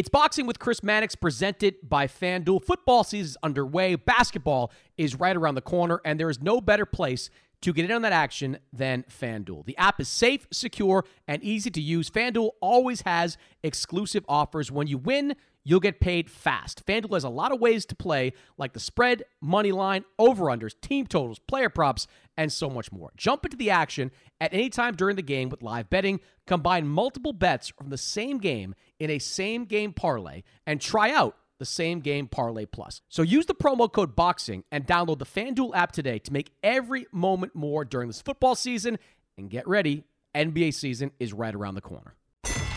It's Boxing with Chris Mannix presented by FanDuel. Football season is underway. Basketball is right around the corner, and there is no better place to get in on that action than FanDuel. The app is safe, secure, and easy to use. FanDuel always has exclusive offers. When you win, you'll get paid fast. FanDuel has a lot of ways to play, like the spread, money line, over-unders, team totals, player props, and so much more. Jump into the action at any time during the game with live betting. Combine multiple bets from the same game in a same game parlay and try out the same game parlay plus. So use the promo code BOXING and download the FanDuel app today to make every moment more during this football season. And get ready, NBA season is right around the corner.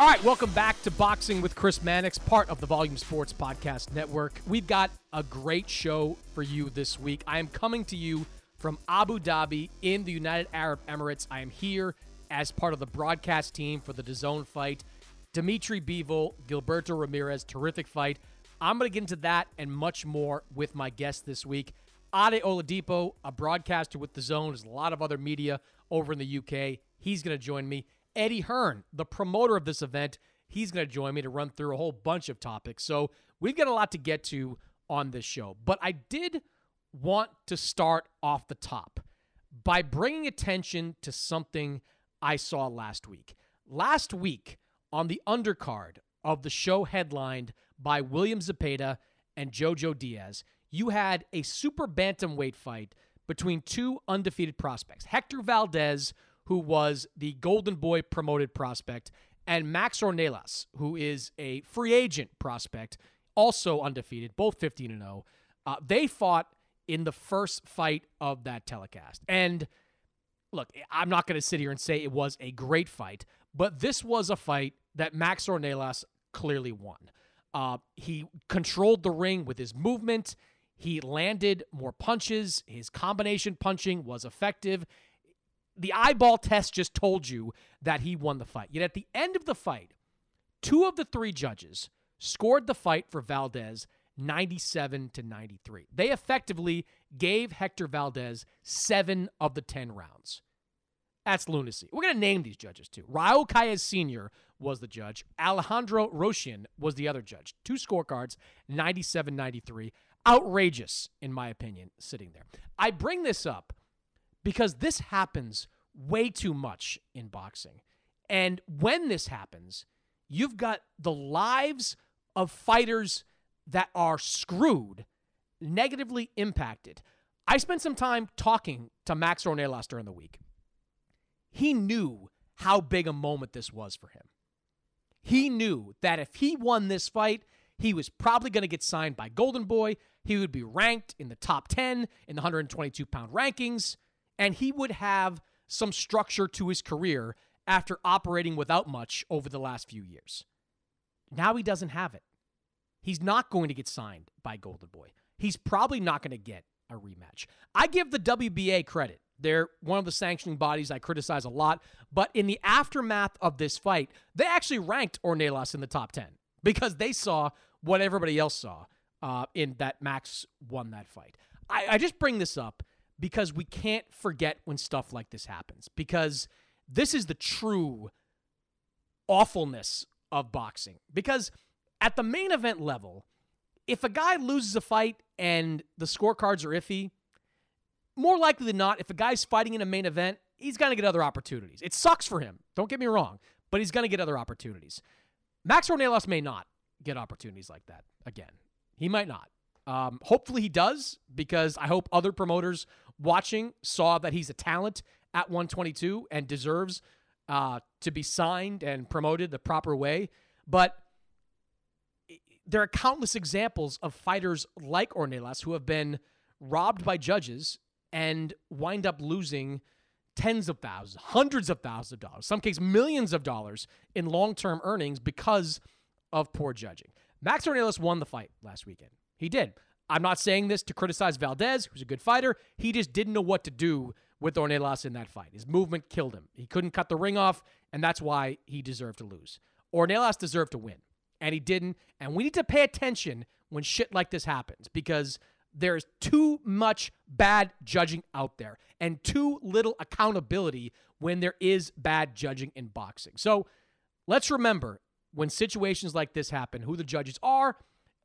All right, welcome back to Boxing with Chris Mannix, part of the Volume Sports Podcast Network. We've got a great show for you this week. I am coming to you from Abu Dhabi in the United Arab Emirates. I am here as part of the broadcast team for the DAZN fight. Dimitri Bivol, Gilberto Ramirez, terrific fight. I'm going to get into that and much more with my guest this week. Ade Oladipo, a broadcaster with the Zone, there's a lot of other media over in the UK. He's going to join me. Eddie Hearn, the promoter of this event, he's going to join me to run through a whole bunch of topics. So we've got a lot to get to on this show. But I did want to start off the top by bringing attention to something I saw last week. Last week, on the undercard of the show headlined by William Zepeda and Jojo Diaz, you had a super bantamweight fight between two undefeated prospects Hector Valdez, who was the Golden Boy promoted prospect, and Max Ornelas, who is a free agent prospect, also undefeated, both 15 and 0. Uh, they fought in the first fight of that telecast. And look, I'm not going to sit here and say it was a great fight, but this was a fight that Max Ornelas clearly won. Uh, he controlled the ring with his movement. He landed more punches. His combination punching was effective the eyeball test just told you that he won the fight. Yet at the end of the fight, two of the three judges scored the fight for Valdez 97 to 93. They effectively gave Hector Valdez 7 of the 10 rounds. That's lunacy. We're going to name these judges too. Raul Caiz Sr. was the judge. Alejandro Rochin was the other judge. Two scorecards, 97 93. Outrageous, in my opinion, sitting there. I bring this up because this happens way too much in boxing. And when this happens, you've got the lives of fighters that are screwed, negatively impacted. I spent some time talking to Max Ornelas during the week. He knew how big a moment this was for him. He knew that if he won this fight, he was probably going to get signed by Golden Boy. He would be ranked in the top 10 in the 122 pound rankings and he would have some structure to his career after operating without much over the last few years. Now he doesn't have it. he's not going to get signed by Golden Boy. He's probably not going to get a rematch. I give the WBA credit. They're one of the sanctioning bodies I criticize a lot, but in the aftermath of this fight, they actually ranked Ornelas in the top 10 because they saw what everybody else saw uh, in that Max won that fight. I, I just bring this up because we can't forget when stuff like this happens because this is the true awfulness of boxing. Because at the main event level, if a guy loses a fight and the scorecards are iffy, more likely than not, if a guy's fighting in a main event, he's going to get other opportunities. It sucks for him. Don't get me wrong, but he's going to get other opportunities. Max Ornelas may not get opportunities like that again. He might not. Um, hopefully he does because I hope other promoters watching saw that he's a talent at 122 and deserves uh, to be signed and promoted the proper way. But there are countless examples of fighters like Ornelas who have been robbed by judges and wind up losing tens of thousands, hundreds of thousands of dollars, some cases millions of dollars in long-term earnings because of poor judging. Max Ornelas won the fight last weekend. He did. I'm not saying this to criticize Valdez, who's a good fighter. He just didn't know what to do with Ornelas in that fight. His movement killed him. He couldn't cut the ring off, and that's why he deserved to lose. Ornelas deserved to win, and he didn't. And we need to pay attention when shit like this happens because there's too much bad judging out there and too little accountability when there is bad judging in boxing. So let's remember when situations like this happen who the judges are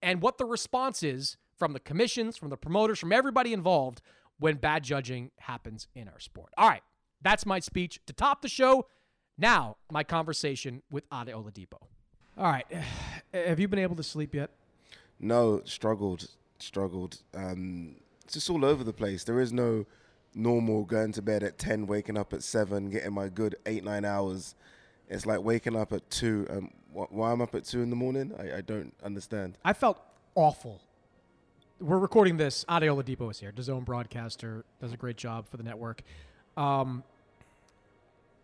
and what the response is from the commissions, from the promoters, from everybody involved when bad judging happens in our sport. All right, that's my speech to top the show. Now, my conversation with Ade Oladipo. All right, have you been able to sleep yet? No, struggled, struggled. Um, it's just all over the place. There is no normal going to bed at 10, waking up at 7, getting my good 8, 9 hours. It's like waking up at 2. Um, why I'm up at 2 in the morning, I, I don't understand. I felt awful. We're recording this. Ade Oladipo is here. DAZN broadcaster does a great job for the network. Um,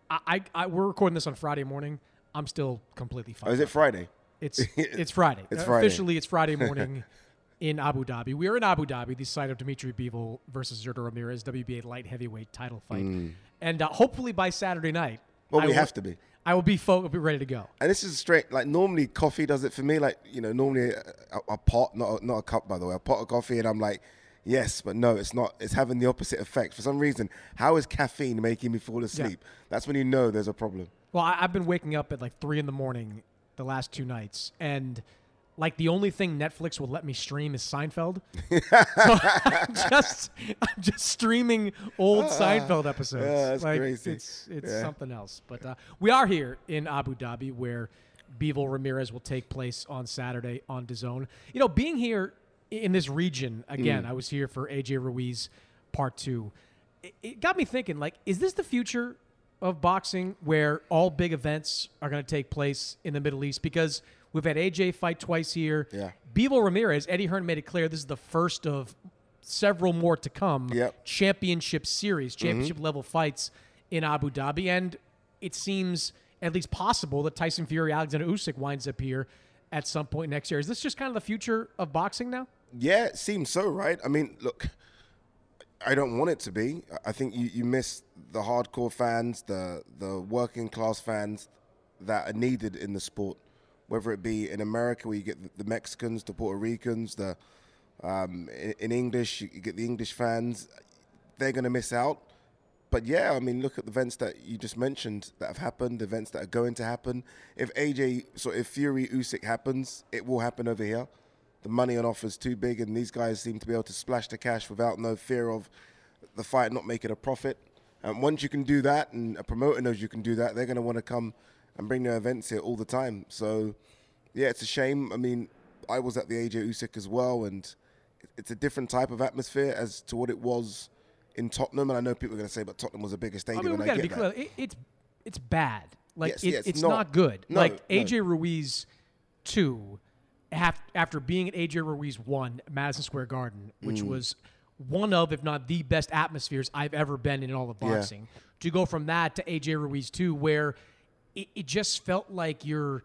I, I, we're recording this on Friday morning. I'm still completely fine. Oh, is it Friday? It's it's Friday. It's Uh, Friday. Officially, it's Friday morning in Abu Dhabi. We are in Abu Dhabi, the site of Dimitri Bivol versus Zurdo Ramirez WBA light heavyweight title fight, and uh, hopefully by Saturday night. Mm. Well, I we will- have to be. I will be fo- be ready to go. And this is straight. Like normally, coffee does it for me. Like you know, normally a, a, pot, not a, not a cup, by the way, a pot of coffee, and I'm like, yes, but no, it's not. It's having the opposite effect for some reason. How is caffeine making me fall asleep? That's when you know there's a problem. Well, I, I've been waking up at like three in the morning the last two nights, and like the only thing Netflix will let me stream is Seinfeld. so I'm just I'm just streaming old Seinfeld episodes. Yeah, that's like, crazy. It's it's Yeah. something else. But uh, we are here in Abu Dhabi where Bivol Ramirez will take place on Saturday on DAZN. You know, being here in this region again, Mm. I was here for AJ Ruiz part two. It, it got me thinking, like, is this the future of boxing where all big events are going to take place in the Middle East? Because we've had AJ fight twice here. Yeah. Bivol Ramirez, Eddie Hearn made it clear this is the first of several more to come. Yep. Mm-hmm. Championship series, championship level fights in Abu Dhabi, and it seems at least possible that Tyson Fury, Alexander Usyk winds up here at some point next year. Is this just kind of the future of boxing now? Yeah, it seems so, right? I mean, look, I don't want it to be. I think you, you miss the hardcore fans, the the working class fans that are needed in the sport. Whether it be in America, where you get the, Mexicans, the Puerto Ricans, the um, in, in English, you get the English fans. They're going to miss out. But yeah, I mean, look at the events that you just mentioned that have happened, the events that are going to happen. If AJ, so if Fury Usyk happens, it will happen over here. The money on offer is too big, and these guys seem to be able to splash the cash without no fear of the fight not making a profit. And once you can do that, and a promoter knows you can do that, they're going to want to come and bring their events here all the time. So, yeah, it's a shame. I mean, I was at the AJ Usyk as well, and it's a different type of atmosphere as to what it was in Tottenham. And I know people are going to say, but Tottenham was a bigger I stadium, mean, we got to be get clear. that. It, it's it's bad. Like Yes, it, yeah, it's it's not. not, good. No, like no. AJ Ruiz two, af- after being at AJ Ruiz one, Madison Square Garden, which Mm. was one of, if not the best atmospheres I've ever been in all of Yeah. boxing. To go from that to AJ Ruiz two, where it, it just felt like you're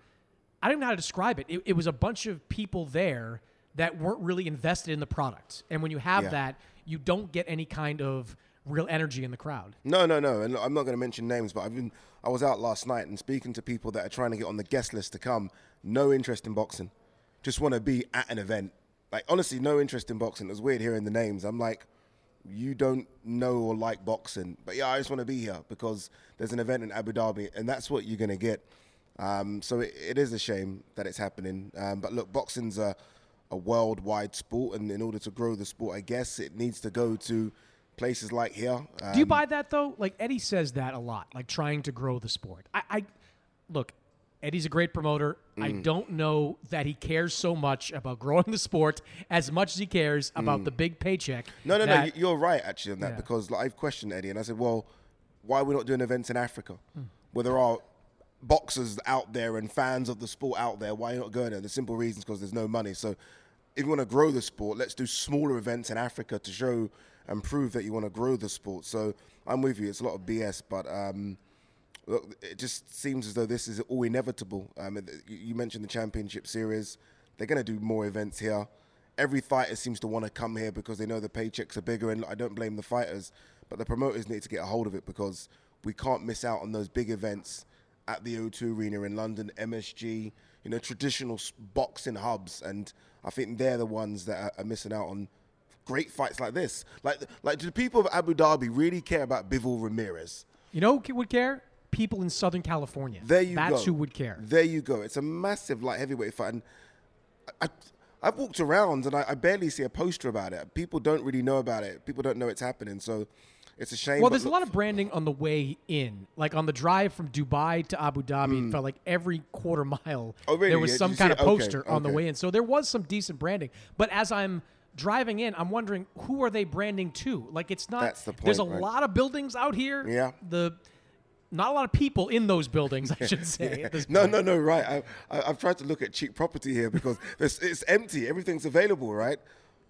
I don't know how to describe it. it. It was a bunch of people there that weren't really invested in the product. And when you have Yeah. that, you don't get any kind of real energy in the crowd. No, no, no. And I'm not going to mention names, but I've been. I was out last night and speaking to people that are trying to get on the guest list to come. No interest in boxing. Just want to be at an event. Like honestly, no interest in boxing. It was weird hearing the names. I'm like, you don't know or like boxing, but yeah, I just want to be here because there's an event in Abu Dhabi, and that's what you're going to get. Um, so it, it is a shame that it's happening. Um, but look, boxing's a, a worldwide sport, and in order to grow the sport, I guess it needs to go to places like here. Um, Do you buy that though? Like Eddie says that a lot, like trying to grow the sport. I, I look, Eddie's a great promoter. I Mm. don't know that he cares so much about growing the sport as much as he cares about the big paycheck. Mm. No, no, no. that- you- You're right, actually, on that Yeah. because like, I've questioned Eddie, and I said, "Well, why are we not doing events in Africa, Hmm. where there are boxers out there and fans of the sport out there? Why are you not going there?" The simple reason is because there's no money. So, if you want to grow the sport, let's do smaller events in Africa to show and prove that you want to grow the sport. So, I'm with you. It's a lot of BS, but. Um, Look, it just seems as though this is all inevitable. Um, you you mentioned the championship series; they're going to do more events here. Every fighter seems to want to come here because they know the paychecks are bigger, and I don't blame the fighters, but the promoters need to get a hold of it because we can't miss out on those big events at the O2 Arena in London, MSG, you know, traditional boxing hubs, and I think they're the ones that are, missing out on great fights like this. Like, like, do the people of Abu Dhabi really care about Bivol Ramirez? you know who would care? People in Southern California. There you That's go. who would care. There you go. It's a massive light heavyweight fight, and I, I, I've walked around and I, I barely see a poster about it. People don't really know about it. People don't know it's happening. So it's a shame. Well, there's a lot of branding on the way in. Like on the drive from Dubai to Abu Dhabi, it felt like every quarter mile Mm. Oh, really? there was Yeah, some kind of it? Okay, poster on the way in. So there was some decent branding. But as I'm driving in, I'm wondering who are they branding to? Like it's not. That's the point. There's a right? lot of buildings out here. Yeah. The not a lot of people in those buildings, I should say. No, no, no. Right. I, I, I've tried to look at cheap property here because it's empty. Everything's available, right?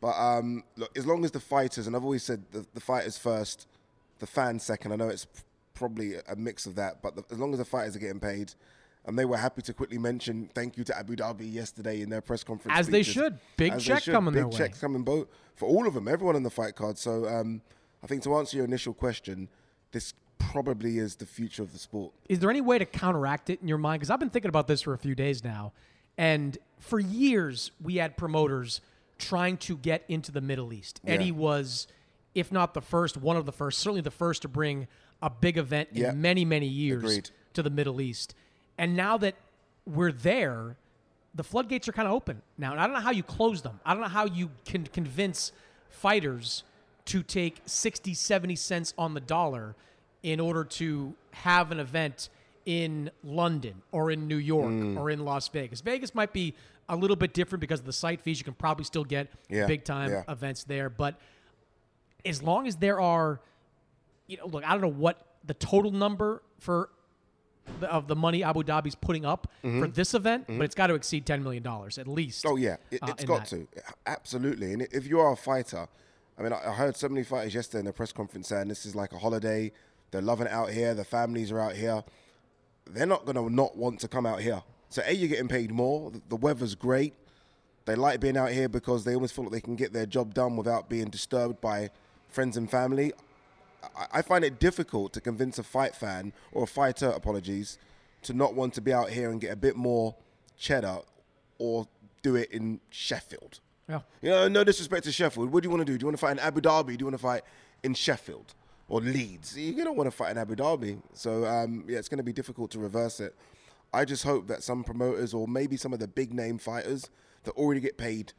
But um, look, as long as the fighters, and I've always said the, the fighters first, the fans second. I know it's probably a mix of that, but the, as long as the fighters are getting paid, and they were happy to quickly mention thank you to Abu Dhabi yesterday in their press conference. As they should. Big As check should. coming Big their way. checks coming both for all of them, everyone in the fight card. So um, I think to answer your initial question, this probably is the future of the sport. is there any way to counteract it in your mind? Because I've been thinking about this for a few days now, and for years we had promoters trying to get into the Middle East. Yeah. Eddie was, if not the first, one of the first, certainly the first to bring a big event Yeah. in many, many years Agreed. to the Middle East. And now that we're there, the floodgates are kind of open now. And I don't know how you close them. I don't know how you can convince fighters to take 60, 70 cents on the dollar in order to have an event in London or in New York Mm. or in Las Vegas. Vegas might be a little bit different because of the site fees. You can probably still get Yeah, big time yeah. events there. But as long as there are, you know, look, I don't know what the total number for the, of the money Abu Dhabi's putting up for this event, but it's got to exceed $10 million at least. Mm-hmm. Oh yeah, it, uh, it's in got that. to absolutely. And if you are a fighter, I mean, I I heard so many fighters yesterday in the press conference saying this is like a holiday. They're loving it out here. The families are out here. They're not going to not want to come out here. So a, you're getting paid more. The- The weather's great. They like being out here because they almost feel like they can get their job done without being disturbed by friends and family. I- I find it difficult to convince a fight fan or a fighter, apologies, to not want to be out here and get a bit more cheddar or do it in Sheffield. Yeah. You know, no disrespect to Sheffield. What do you want to do? Do you want to fight in Abu Dhabi? Do you want to fight in Sheffield or Leeds? You don't want to fight in Abu Dhabi. So, um, yeah, it's going to be difficult to reverse it. I just hope that some promoters or maybe some of the big name fighters that already get paid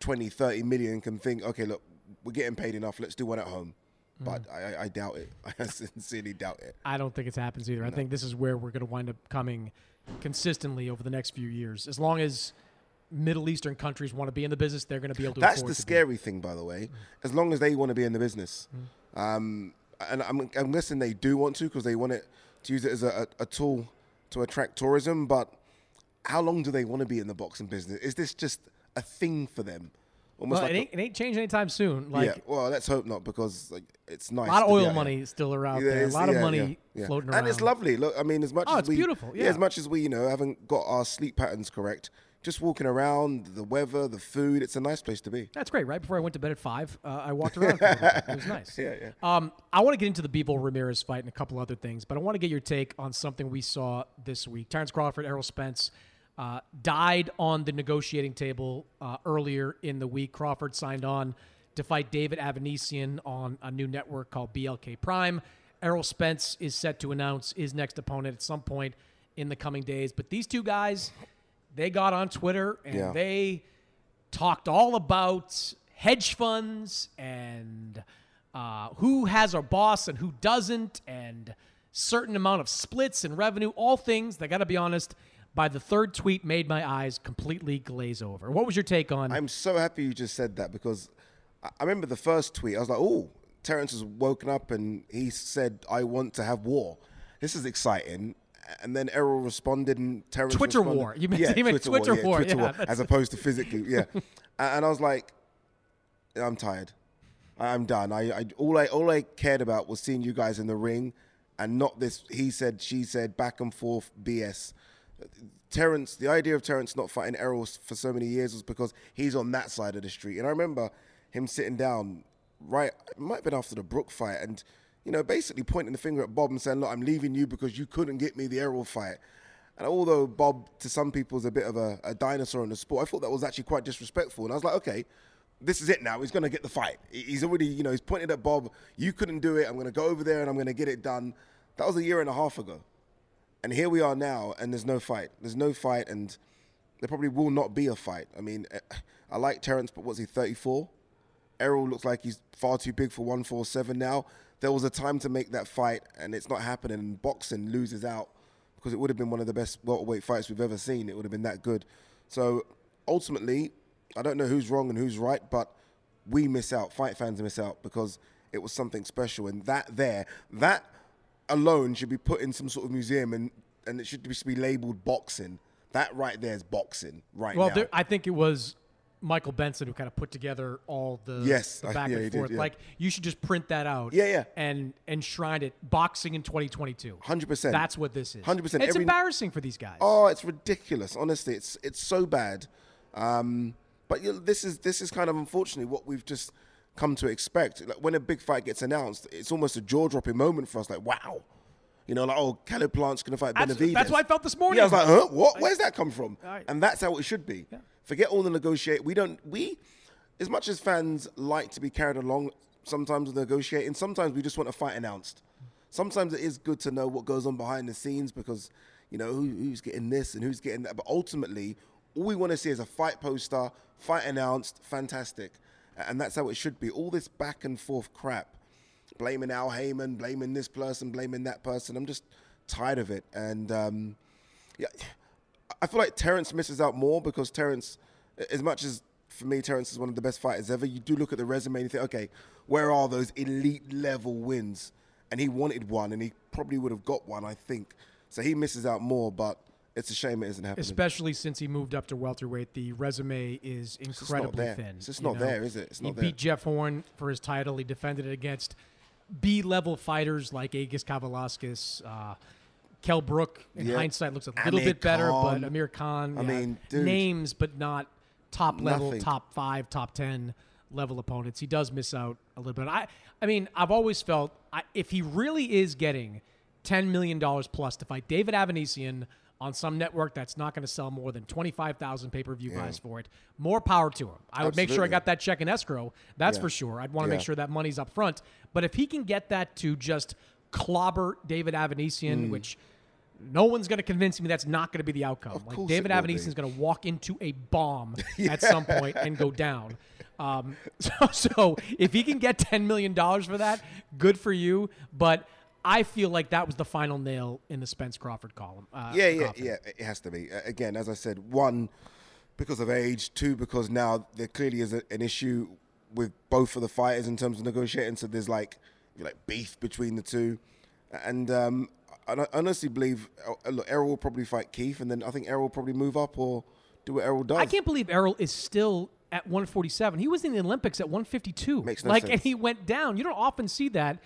20, 30 million can think, okay, look, we're getting paid enough. Let's do one at home. But I, I, doubt it. I sincerely doubt it. I don't think it happens either. I think this is where we're going to wind up coming consistently over the next few years. As long as Middle Eastern countries want to be in the business, they're going to be able to. That's afford the scary thing, by the way. As long as they want to be in the business, um, and I'm, I'm guessing they do want to because they want it to use it as a, a, a tool to attract tourism. But how long do they want to be in the boxing business? Is this just a thing for them? almost well, like it, a- ain't, it ain't changing anytime soon. Like yeah. Well, let's hope not because like it's nice. a lot of oil money still are out Yeah, there. A lot of money yeah, yeah. floating around. and it's lovely. Look, I mean, as much Oh, as it's we, beautiful, yeah. as much as we, you know, haven't got our sleep patterns correct, just walking around, the weather, the food, it's a nice place to be. That's great. Right before I went to bed at five, uh, I walked around. For a little bit. It was nice. Yeah, yeah. Um, I want to get into the Bivol Ramirez fight and a couple other things, but I want to get your take on something we saw this week. Terrence Crawford, Errol Spence uh, died on the negotiating table uh, earlier in the week. Crawford signed on to fight David Avanesyan on a new network called BLK Prime. Errol Spence is set to announce his next opponent at some point in the coming days. But these two guys, they got on Twitter and Yeah. they talked all about hedge funds and uh, who has a boss and who doesn't, and certain amount of splits and revenue. All things that got to be honest. By the third tweet, made my eyes completely glaze over. What was your take on? I'm so happy you just said that because I I remember the first tweet. I was like, "Oh, Terrence has woken up and he said I want to have war. This is exciting." And then Errol responded, and Terrence Twitter responded- war. You meant- yeah, you meant Twitter yeah, war, Twitter yeah, war, as opposed to physically. Yeah, and and I was like, I'm tired. I'm done. I, I all I all I cared about was seeing you guys in the ring, and not this he said she said back and forth BS. Terrence, the idea of Terrence not fighting Errol for so many years was because he's on that side of the street, and I remember him sitting down right. It might have been after the Brook fight, and you know basically pointing the finger at Bob and saying, "Look, I'm leaving you because you couldn't get me the Errol fight." And although Bob, to some people, is a bit of a, a dinosaur in the sport, I thought that was actually quite disrespectful. And I was like, okay, this is it now. He's going to get the fight. He's already, you know, he's pointed at Bob. You couldn't do it. I'm going to go over there and I'm going to get it done. That was a year and a half ago. And here we are now, and there's no fight. There's no fight, and there probably will not be a fight. I mean, eh, I like Terrence, but what's he, 34? Errol looks like he's far too big for 147 now. There was a time to make that fight, and it's not happening. And boxing loses out because it would have been one of the best welterweight fights we've ever seen. It would have been that good. So ultimately, I don't know who's wrong and who's right, but we miss out. Fight fans miss out because it was something special. And that there, that alone should be put in some sort of museum, and and it should just be labeled boxing. That right there is boxing right well, now. there, I think it was Michael Benson who kind of put together all the, Yes, the I- back yeah, and he did, forth. yeah. Like you should just print that out. Yeah, yeah. And enshrine it. Boxing in 2022. 100%. That's what this is. 100%. It's Every- embarrassing for these guys. Oh, it's ridiculous. Honestly, it's it's so bad. Um, but you know, this is this is kind of unfortunately what we've just come to expect. Like when a big fight gets announced, it's almost a jaw dropping moment for us. Like wow, you know, like oh, Caleb Plant's going to fight That's- Benavidez. that's what I felt this morning. Yeah, I was like, huh, what? Where's that come from? I- and that's how it should be. Forget all the negotiate. We don't we, as much as fans like to be carried along. Sometimes with negotiating. Sometimes we just want a fight announced. Sometimes it is good to know what goes on behind the scenes because you know who, who's getting this and who's getting that. But ultimately, all we want to see is a fight poster, fight announced, fantastic, and that's how it should be. All this back and forth crap, blaming Al Haymon, blaming this person, blaming that person. I'm just tired of it, and um, yeah, I feel like Terrence misses out more because Terrence, as much as for me, Terrence is one of the best fighters ever. You do look at the resume and you think, okay, where are those elite level wins? And he wanted one, and he probably would have got one, I think. So he misses out more, but it's a shame it isn't happening. Especially since he moved up to welterweight, the resume is incredibly there. thin. It's just not know? there, is it? It's he not beat. Jeff Horn for his title. He defended it against B-level fighters like Agus Kavaliauskas. Uh, Kell Brook, in Yeah. hindsight, looks a little Amir bit better, Khan. but Amir Khan. I yeah, mean, dude. names, but not top level, Nothing. top five, top ten level opponents. He does miss out a little bit. I, I mean, I've always felt I, if he really is getting ten million dollars plus to fight David Avanesyan on some network that's not going to sell more than twenty five thousand pay per view buys for it, more power to him. I would make sure I got that check in escrow. That's Yeah. for sure. I'd want to make sure that money's up front. But if he can get that to just clobber David Mm. Which no one's going to convince me that's not going to be the outcome. Of like David it Avanesyan is going to walk into a bomb at some point and go down. Um, so, so if he can get ten million dollars for that, good for you. But I feel like that was the final nail in the Spence Crawford column. Uh, yeah, yeah, coffin. yeah. It has to be. Again, as I said, one because of age, two because now there clearly is a, an issue with both of the fighters in terms of negotiating. So there's like like beef between the two, and um, I honestly believe uh, look, Errol will probably fight Keith, and then I think Errol will probably move up or do what Errol does. I can't believe Errol is still at 147. He was in the Olympics at 152. Makes no like, and he went down. You don't often see that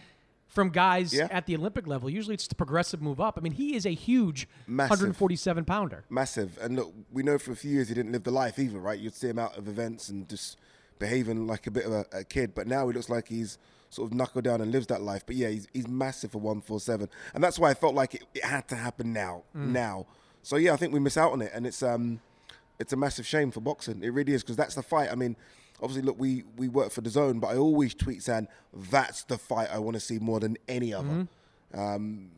from guys Yeah. at the Olympic level. Usually, it's the progressive move up. I mean, he is a huge Massive. 147 pounder. massive. And look, we know for a few years he didn't live the life either, right? You'd see him out of events and just behaving like a bit of a, a kid. But now he looks like he's sort of knuckle down and lives that life. But yeah, he's, he's massive for 147. And that's why I felt like it, it had to happen now. Now. So yeah, I think we miss out on it. And it's um it's a massive shame for boxing. It really is because that's the fight. I mean, obviously, look, we we work for the zone, but I always tweet saying that's the fight I want to see more than any other. Um,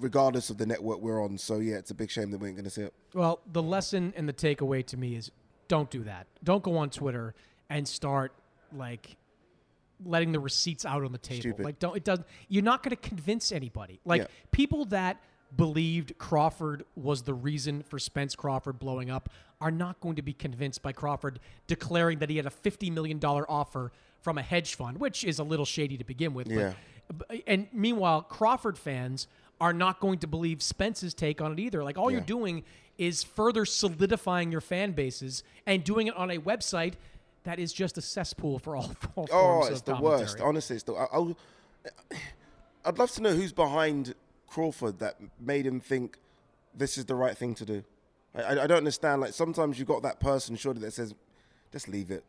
regardless of the network we're on. So yeah, it's a big shame that we ain't going to see it. Well, the lesson and the takeaway to me is don't do that. Don't go on Twitter and start like letting the receipts out on the table. Stupid. Like don't it doesn't you're not going to convince anybody. Like Yeah. people that believed Crawford was the reason for Spence Crawford blowing up are not going to be convinced by Crawford declaring that he had a 50 million dollar offer from a hedge fund, which is a little shady to begin with. Yeah. But, and meanwhile, Crawford fans are not going to believe Spence's take on it either. Like all you're doing is further solidifying your fan bases and doing it on a website that is just a cesspool for all, all Oh, forms it's of the commentary. worst. Honestly, it's the. I, I'll, I'd love to know who's behind Crawford that made him think this is the right thing to do. I, I, I don't understand. Like sometimes you got that person surely that says, "Just leave it.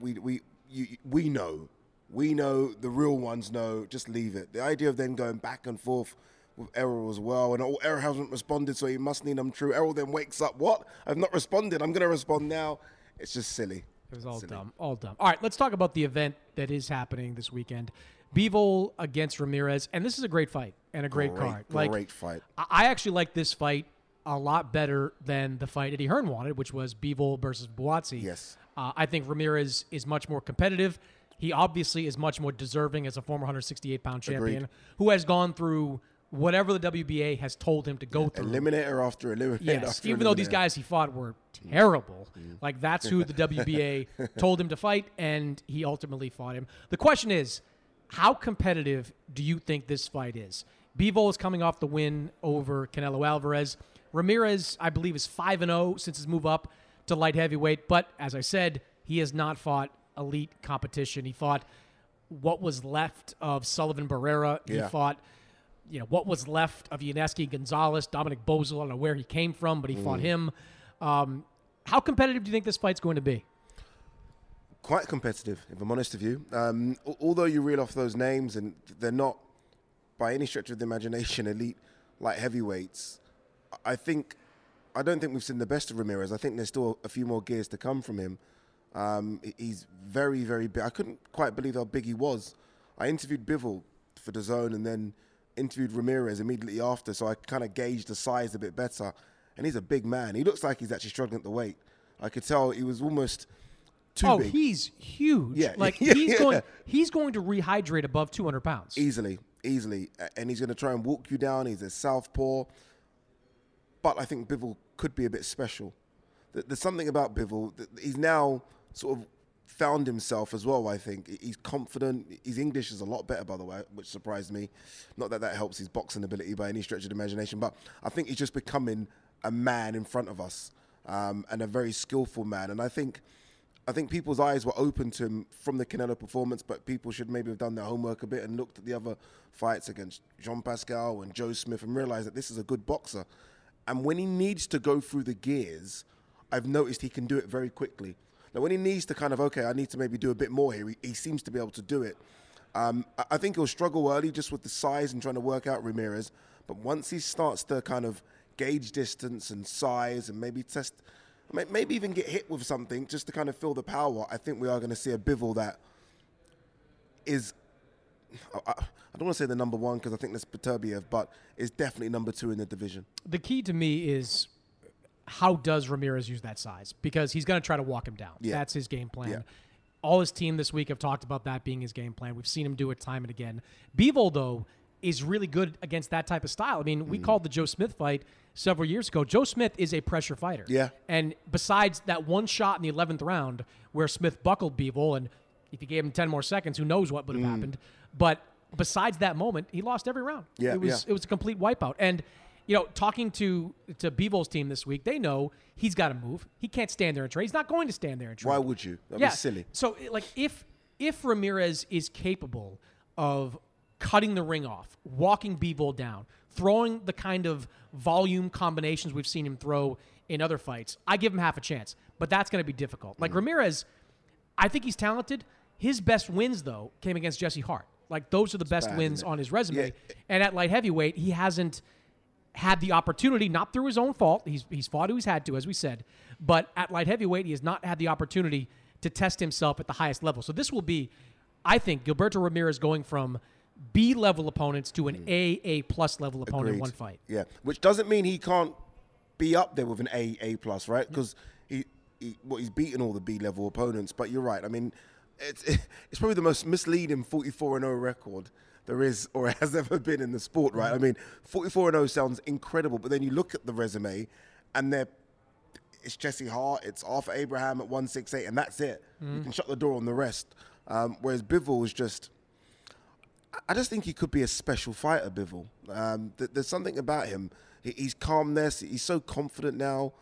We we you, we know, we know. The real ones know. Just leave it." The idea of then going back and forth with Errol as well, and oh, Errol hasn't responded, so he must need I'm true. Errol then wakes up. What? I've not responded. I'm going to respond now. It's just silly. It was all dumb. All dumb. All right, let's talk about the event that is happening this weekend. Bivol against Ramirez, and this is a great fight and a great, Great, card. Like great fight. I actually like this fight a lot better than the fight Eddie Hearn wanted, which was Bivol versus Buatsi. Yes. Uh, I think Ramirez is much more competitive. He obviously is much more deserving as a former 168 pound champion who has gone through whatever the WBA has told him to go through. Eliminator after eliminator. Yes, after even though these guys he fought were mm-hmm. terrible, mm-hmm. like that's who the WBA told him to fight, and he ultimately fought him. The question is, how competitive do you think this fight is? Bivol is coming off the win over Canelo Alvarez. Ramirez, I believe, is five and zero since his move up to light heavyweight, but as I said, he has not fought elite competition. He fought what was left of Sullivan Barrera. He Yeah. fought you know what was left of Yunieski Gonzalez, Dominic Boesel. I don't know where he came from, but he fought him. Um, how competitive do you think this fight's going to be? quite competitive, if I'm honest with you. Um, although you reel off those names and they're not, by any stretch of the imagination, elite light heavyweights, I I think, I don't think we've seen the best of Ramirez. I think there's still a few more gears to come from him. Um, he's very, very big. I couldn't quite believe how big he was. I interviewed Bivol for the zone and then interviewed Ramirez immediately after, so I kind of gauged the size a bit better. And he's a big man. He looks like he's actually struggling at the weight. I could tell he was almost too oh, big. he's huge. Yeah, like yeah, he's yeah. going he's going to rehydrate above 200 pounds. Easily, easily. And he's going to try and walk you down. He's a southpaw. But I think Bivol could be a bit special. There's something about Bivol. that He's now sort of found himself as well, I think. He's confident. His English is a lot better, by the way, which surprised me. Not that that helps his boxing ability by any stretch of the imagination, but I think he's just becoming a man in front of us um, and a very skillful man. And I think I think people's eyes were open to him from the Canelo performance, but people should maybe have done their homework a bit and looked at the other fights against Jean Pascal and Joe Smith and realized that this is a good boxer. And when he needs to go through the gears, I've noticed he can do it very quickly. Now, when he needs to kind of, okay, I need to maybe do a bit more here, he, he seems to be able to do it. Um, I, I think he'll struggle early just with the size and trying to work out Ramirez. But once he starts to kind of gauge distance and size and maybe test, may- maybe even get hit with something just to kind of feel the power, I think we are going to see a Bivol that is. I, don't want to say the number one because I think that's Beterbiev, but is definitely number two in the division. The key to me is how does Ramirez use that size? Because he's going to try to walk him down. Yeah. That's his game plan. Yeah. All his team this week have talked about that being his game plan. We've seen him do it time and again. Bivol, though, is really good against that type of style. I mean, Mm. we called the Joe Smith fight several years ago. Joe Smith is a pressure fighter. Yeah. And besides that one shot in the 11th round where Smith buckled Bivol, and if you gave him 10 more seconds, who knows what would have happened. But besides that moment, he lost every round. Mm. Yeah, It was, yeah. it was a complete wipeout. And you know, talking to to Bivol team this week, they know he's got to move. He can't stand there and trade. He's not going to stand there and trade. Why would you? That'd yeah. be silly. So, like, if if Ramirez is capable of cutting the ring off, walking Bivol down, throwing the kind of volume combinations we've seen him throw in other fights, I give him half a chance. But that's going to be difficult. Like mm. Ramirez, I think he's talented. His best wins though came against Jesse Hart. Like those are the best bad, wins on his resume. Yeah. And at light heavyweight, he hasn't had the opportunity, not through his own fault. He's he's fought who he's had to, as we said. But at light heavyweight, he has not had the opportunity to test himself at the highest level. So this will be, I think, Gilberto Ramirez going from B level opponents to an hmm. A A plus level opponent in one fight. Yeah, which doesn't mean he can't be up there with an A A plus, right? Mm. Because he, he well, he's beaten all the B level opponents. But you're right. I mean, it's it's probably the most misleading 44 and 0 record there is or has ever been in the sport, right? I mean, 44 and 0 sounds incredible, but then you look at the resume, and they're it's Jesse Hart, it's Arthur Abraham at 168, and that's it. You can shut the door on the rest. Um, whereas Bivol is just. I just think he could be a special fighter, Bivol. Um, th- there's something about him. He- he's calmness. He's so confident now.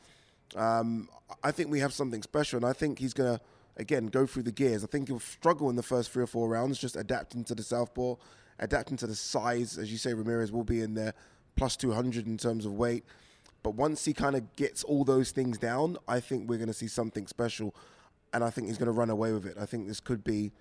Um, I think we have something special, and I think he's gonna again go through the gears. I think he'll struggle in the first three or four rounds, just adapting to the southpaw, adapting to the size. As you say, Ramirez will be in there, plus 200 in terms of weight. But once he kind of gets all those things down, I think we're going to see something special, and I think he's going to run away with it. I think this could be,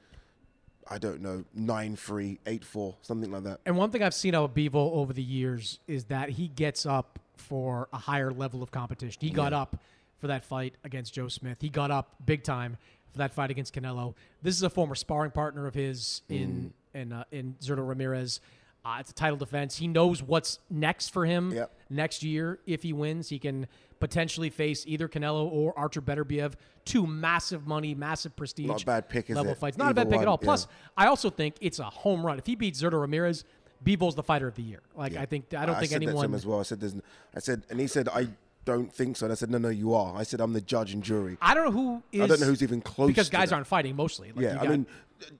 I don't know, nine three, eight four, something like that. And one thing I've seen out of Bivol over the years is that he gets up for a higher level of competition. He got up for that fight against Joe Smith. He got up big time for that fight against Canelo. This is a former sparring partner of his in mm. In uh, in Zurdo Ramirez. Uh, it's a title defense. He knows what's next for him Yep. next year. If he wins, he can potentially face either Canelo or Artur Beterbiev. Two massive money, massive prestige Not a bad pick, is level it? fights. Not a bad pick at one, all. Plus, yeah. I also think it's a home run. If he beats Zurdo Ramirez, Bivol's the fighter of the year. Like I think I don't think said that to anyone. him as well. I said, "There's," I said, and he said, "I don't think so." And I said, "No, no, you are." I said, "I'm the judge and jury." I don't know who is. I don't know who's even close because guys aren't fighting mostly. Like yeah, I mean,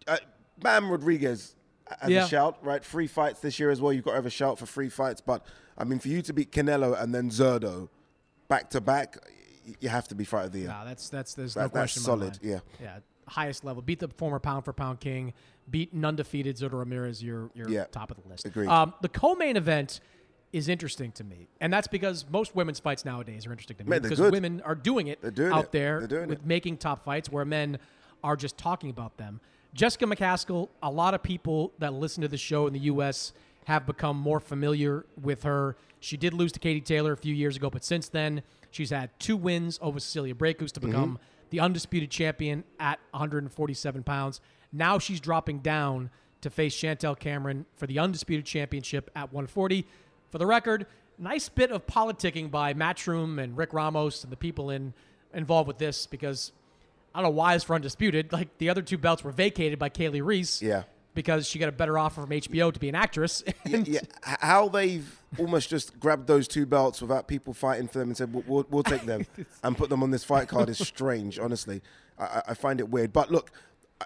uh, Bam Rodriguez as Yeah. a shout, right? Free fights this year as well. You've got to have a shout for free fights. But I mean, for you to beat Canelo and then Zurdo back to back, you have to be fight of the year. Nah, that's that's there's no That- that's question. in solid, yeah. yeah, highest level. Beat the former pound for pound king. Beat an undefeated Zurdo Ramirez. You're you're Yeah. top of the list. Agreed. Um, the co-main event is interesting to me, and that's because most women's fights nowadays are interesting to me Man, because good. women are doing it doing out it. there with it. making top fights where men are just talking about them. Jessica McCaskill, a lot of people that listen to the show in the U.S. have become more familiar with her. She did lose to Katie Taylor a few years ago, but since then, she's had two wins over Cecilia Braekhus to mm-hmm. become the undisputed champion at 147 pounds. Now she's dropping down to face Chantel Cameron for the undisputed championship at 140. For the record, nice bit of politicking by Matchroom and Rick Ramos and the people in involved with this because I don't know why it's for undisputed. Like the other two belts were vacated by Kali Reis. Yeah. Because she got a better offer from HBO to be an actress. yeah, yeah. How they've almost just grabbed those two belts without people fighting for them and said, we'll, we'll, we'll take them and put them on this fight card is strange, honestly. I, I- find it weird. But look,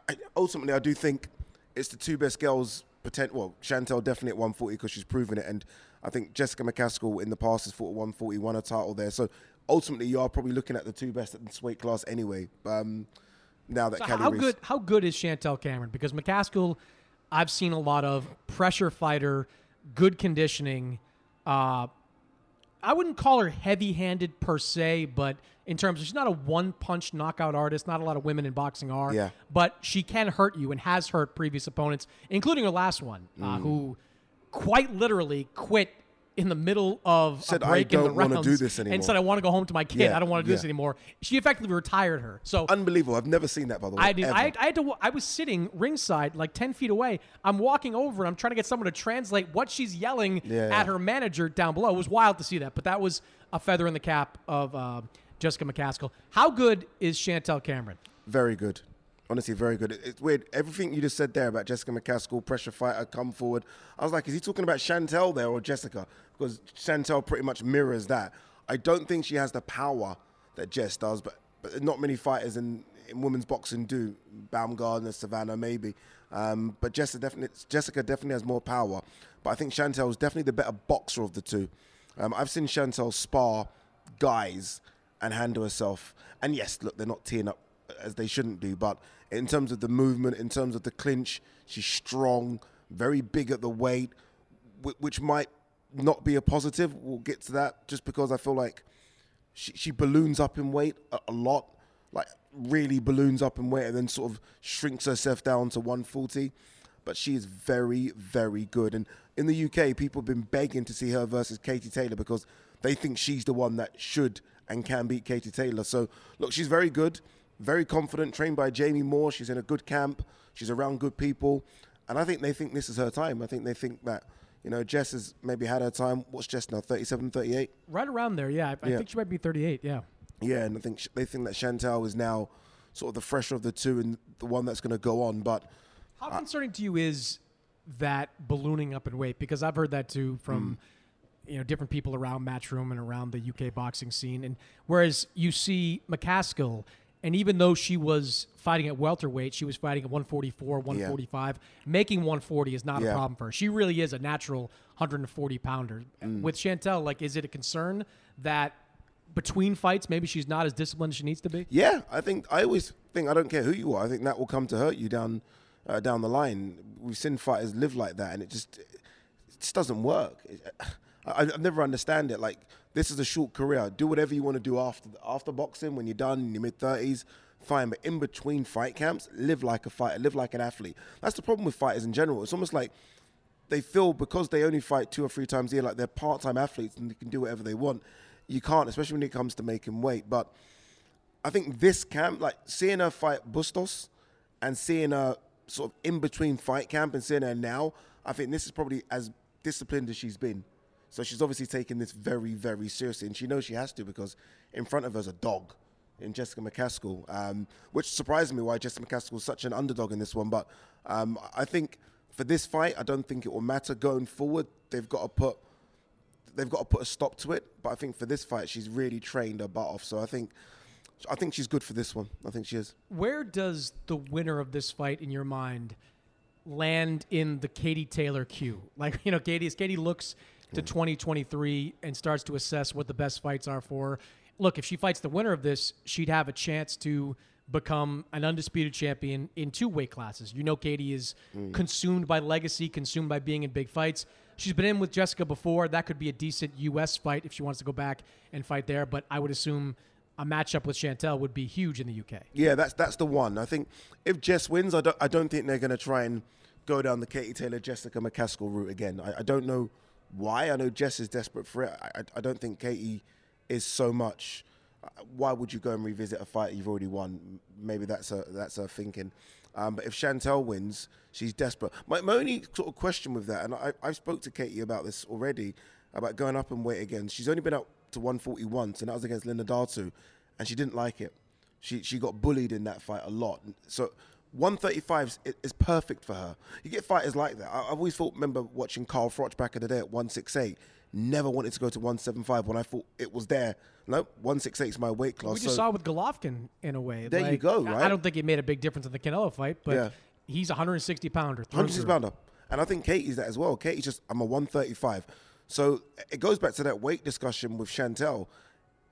I, ultimately, I do think it's the two best girls. Potent, well, Chantel definitely at 140 because she's proven it. And I think Jessica McCaskill in the past has fought at 140, won a title there. So ultimately, you are probably looking at the two best at this weight class anyway. Um, now that So Kelly how Reese- good how good is Chantel Cameron? Because McCaskill, I've seen a lot of pressure fighter, good conditioning. Uh, I wouldn't call her heavy-handed per se, but in terms of she's not a one-punch knockout artist. Not a lot of women in boxing are. Yeah. But she can hurt you and has hurt previous opponents, including her last one, Mm. uh, who quite literally quit in the middle of Said, "I don't wanna do this anymore. and anymore." said, "I want to go home to my kid. Yeah, I don't want to do this anymore." She effectively retired her. So Unbelievable. I've never seen that, by the way. I did. I. I had to. I was sitting ringside, like ten feet away. I'm walking over. and I'm trying to get someone to translate what she's yelling Yeah. at her manager down below. It was wild to see that, but that was a feather in the cap of uh, Jessica McCaskill. How good is Chantel Cameron? Very good. Honestly, very good. It's weird. Everything you just said there about Jessica McCaskill, pressure fighter, come forward. I was like, is he talking about Chantel there or Jessica? Because Chantel pretty much mirrors that. I don't think she has the power that Jess does, but, but not many fighters in, in women's boxing do. Baumgardner, Savannah, maybe. Um, but Jessica definitely, Jessica definitely has more power. But I think Chantel is definitely the better boxer of the two. Um, I've seen Chantel spar guys and handle herself. And yes, look, they're not teeing up as they shouldn't do, but in terms of the movement, in terms of the clinch, she's strong, very big at the weight, which might not be a positive. We'll get to that just because I feel like she, she balloons up in weight a, a lot, like really balloons up in weight and then sort of shrinks herself down to 140. But she is very, very good. And in the UK, people have been begging to see her versus Katie Taylor because they think she's the one that should and can beat Katie Taylor. So, look, she's very good, very confident, trained by Jamie Moore. She's in a good camp, she's around good people. And I think they think this is her time. I think they think that, you know, Jess has maybe had her time. What's Jess now, 37, 38? Right around there, yeah. I, I Yeah. think she might be 38, yeah. Yeah, and I think sh- they think that Chantal is now sort of the fresher of the two and the one that's going to go on. But How concerning to you is that ballooning up in weight? Because I've heard that too from mm. you know different people around Matchroom and around the UK boxing scene. And whereas you see McCaskill, and even though she was fighting at welterweight, she was fighting at 144, 145. Making 140 is not a problem for her. She really is a natural 140 pounder. Mm. With Chantel, like, is it a concern that between fights maybe she's not as disciplined as she needs to be? yeah, I think I always think I don't care who you are. I think that will come to hurt you down uh, down the line. We've seen fighters live like that, and it just it just doesn't work. It- I, I've never understand it. Like this is a short career. Do whatever you want to do after after boxing when you're done in your mid thirties. Fine, but in between fight camps, live like a fighter, live like an athlete. That's the problem with fighters in general. It's almost like they feel because they only fight two or three times a year, like they're part-time athletes and they can do whatever they want. You can't, especially when it comes to making weight. But I think this camp, like seeing her fight Bustos and seeing her sort of in between fight camp and seeing her now, I think this is probably as disciplined as she's been. So she's obviously taking this very, very seriously, and she knows she has to because in front of her is a dog in Jessica McCaskill, um, which surprised me why Jessica McCaskill was such an underdog in this one. But um, I think for this fight, I don't think it will matter going forward. They've got to put they've got to put a stop to it. But I think for this fight, she's really trained her butt off. So I think I think she's good for this one. I think she is. Where does the winner of this fight, in your mind, land in the Katie Taylor queue? Like, you know, Katie, Katie looks to 2023 and starts to assess what the best fights are for look, if she fights the winner of this, she'd have a chance to become an undisputed champion in two weight classes. You know, Katie is mm. consumed by legacy, consumed by being in big fights. She's been in with Jessica before. That could be a decent U.S. fight if she wants to go back and fight there. But I would assume a matchup with Chantel would be huge in the UK. Yeah, that's that's the one. I think if Jess wins, I don't I don't think they're going to try and go down the Katie Taylor Jessica McCaskill route again. I, I don't know why. I know Jess is desperate for it. I, I- don't think Katie is so much. uh, Why would you go and revisit a fight you've already won? Maybe that's a that's her thinking. Um, but if Chantel wins, she's desperate. My, my only sort of question with that, and I, I spoke to Katie about this already, about going up and weight again. She's only been up to 140 once, and that was against Linardatou, and she didn't like it. She she got bullied in that fight a lot. So 135 is, is perfect for her. You get fighters like that. I, I've always thought, remember watching Carl Froch back in the day at 168. Never wanted to go to 175 when I thought it was there. No, 168 is my weight class. We just so saw with Golovkin in a way. There you go, right? I don't think it made a big difference in the Canelo fight, but Yeah. he's 160 pounder. 160 through. pounder. And I think Katie's that as well. Katie's just, I'm a 135. So it goes back to that weight discussion with Chantel.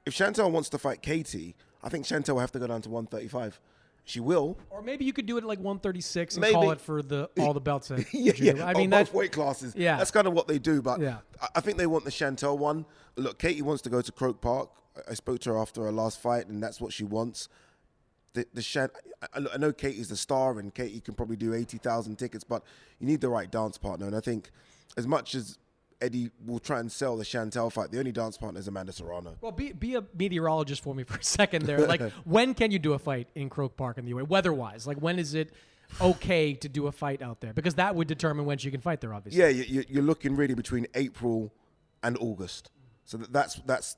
If Chantel wants to fight Katie, I think Chantel will have to go down to 135. She will. Or maybe you could do it at like 136 and Maybe. call it for the all the belts. At yeah, yeah. I Oh, mean, both that, weight classes. Yeah. that's kind of what they do. But Yeah. I- think they want the Chantel one. Look, Katie wants to go to Croke Park. I- spoke to her after her last fight, and that's what she wants. The the Shan- I, I- I know Katie's the star, and Katie can probably do eighty thousand tickets, but you need the right dance partner. And I think as much as Eddie will try and sell the Chantel fight, the only dance partner is Amanda Serrano. well, be, be a meteorologist for me for a second there. Like, when can you do a fight in Croke Park in the UA, weather-wise? Like, when is it okay to do a fight out there? Because that would determine when she can fight there, obviously. Yeah, you, you- you're looking really between April and August. So that's that's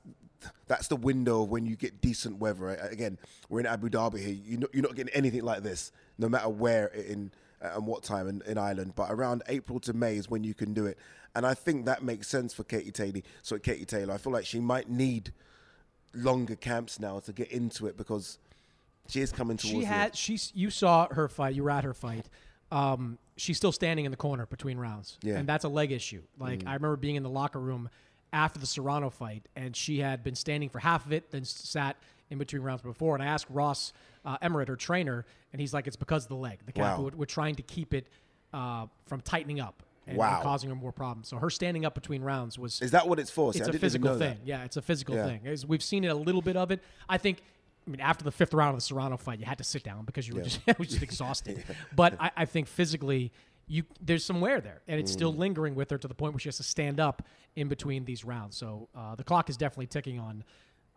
that's the window of when you get decent weather. Again, we're in Abu Dhabi here. You're not, you're not getting anything like this, no matter where in and what time in, in Ireland. But around April to May is when you can do it, and I think that makes sense for Katie Taylor. So Katie Taylor, I feel like she might need longer camps now to get into it because she is coming towards. She had she's you saw her fight. You were at her fight. Um, she's still standing in the corner between rounds, Yeah. and that's a leg issue. Like I remember being in the locker room, after the Serrano fight, and she had been standing for half of it, then sat in between rounds before. And I asked Ross uh, Enamait, her trainer, and he's like, "It's because of the leg. The calf. Wow. We're, we're trying to keep it uh, from tightening up." And, and causing her more problems. So her standing up between rounds was Is that what it's for? See, it's I a physical thing. that. Yeah, it's a physical Yeah. thing. As we've seen it a little bit of it. I think. I mean, after the fifth round of the Serrano fight, you had to sit down because you were Yeah. just was just exhausted. But I, I think physically, you there's some wear there, and it's still Mm. lingering with her to the point where she has to stand up in between these rounds. So uh, the clock is definitely ticking on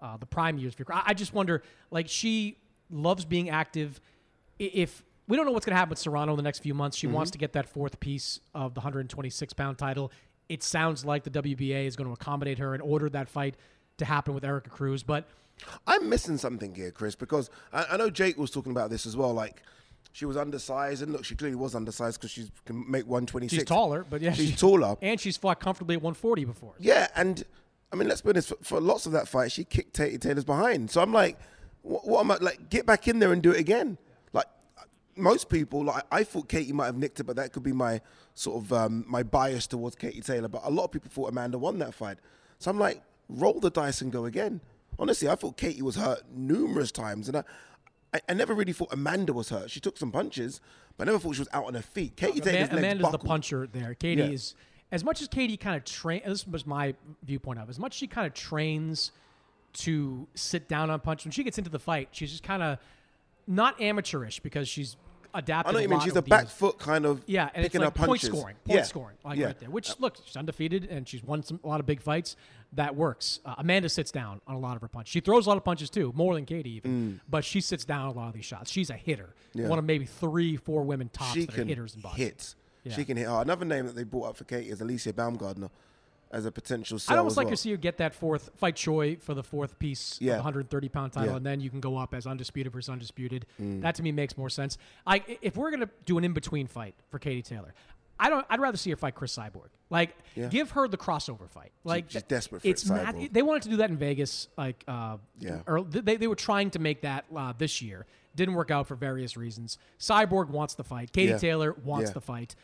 uh, the prime years. of your- I, I just wonder, like she loves being active. If we don't know what's going to happen with Serrano in the next few months, she Mm-hmm. wants to get that fourth piece of the 126 pound title. It sounds like the WBA is going to accommodate her and order that fight to happen with Erika Cruz, but I'm missing something here, Chris, because I, I know Jake was talking about this as well. Like, she was undersized, and look, she clearly was undersized because she can make 126. she's taller. But yeah, she's she- taller. and she's fought comfortably at 140 before. Yeah, and I mean, let's be honest. For, for lots of that fight, she kicked Katie Taylor's behind. So I'm like, what, what am I like? Get back in there and do it again. Like most people, like I thought Katie might have nicked it, but that could be my sort of um, my bias towards Katie Taylor. But a lot of people thought Amanda won that fight. So I'm like, roll the dice and go again. Honestly, I thought Katie was hurt numerous times, and I. I, I never really thought Amanda was hurt. She took some punches, but I never thought she was out on her feet. Katie Taylor's Ama- legs Amanda's the puncher there. Katie Yeah. is as much as Katie kind of train. This was my viewpoint of as much as she kind of trains to sit down on punch. When she gets into the fight, she's just kind of not amateurish because she's adapted. I know you mean. She's a back years. foot kind of Yeah, and picking it's up like point punches. scoring, point Yeah. scoring, like Yeah. right there. Which look, she's undefeated and she's won some a lot of big fights. That works. Uh, Amanda sits down on a lot of her punches. She throws a lot of punches too, more than Katie even. But she sits down a lot of these shots. She's a hitter. Mm. Yeah. One of maybe three, four women tops she that are hitters in boxing. hit. Yeah. She can hit. hard. another name that they brought up for Katie is Alycia Baumgardner as a potential I'd almost like well. to see her get that fourth fight Choi for the fourth piece Yeah. the 130 pound title, Yeah. and then you can go up as undisputed versus undisputed. Mm. That to me makes more sense. I if we're gonna do an in between fight for Katie Taylor, I don't. I'd rather see her fight Cris Cyborg. Like, Yeah. give her the crossover fight. Like, she's desperate for it's Cyborg. They wanted to do that in Vegas. Like, uh, Yeah. Or they they were trying to make that uh, this year. Didn't work out for various reasons. Cyborg wants the fight. Katie Yeah. Taylor wants Yeah. the fight.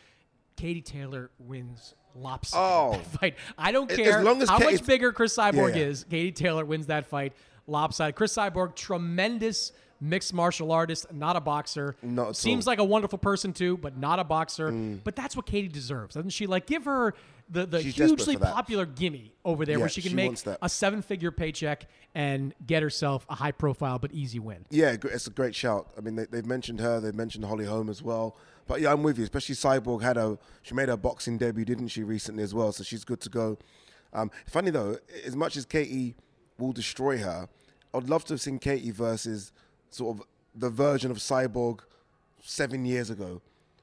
Katie Taylor wins lopsided Oh. fight. I don't care as long as how much bigger Cris Cyborg Yeah, is. Katie Taylor wins that fight lopsided. Cris Cyborg, tremendous mixed martial artist, not a boxer. Not Seems all. like a wonderful person too, but not a boxer. Mm. But that's what Katie deserves, doesn't she? Like, give her the, the. She's hugely popular gimme over there, Yeah, where she can she make a seven figure paycheck and get herself a high profile but easy win. Yeah, it's a great shout. I mean, they, they've mentioned her. They've mentioned Holly Holm as well. But yeah, I'm with you. Especially Cyborg had a she made her boxing debut, didn't she, recently as well? So she's good to go. Um, funny though, as much as Katie will destroy her, I'd love to have seen Katie versus sort of the version of Cyborg seven years ago,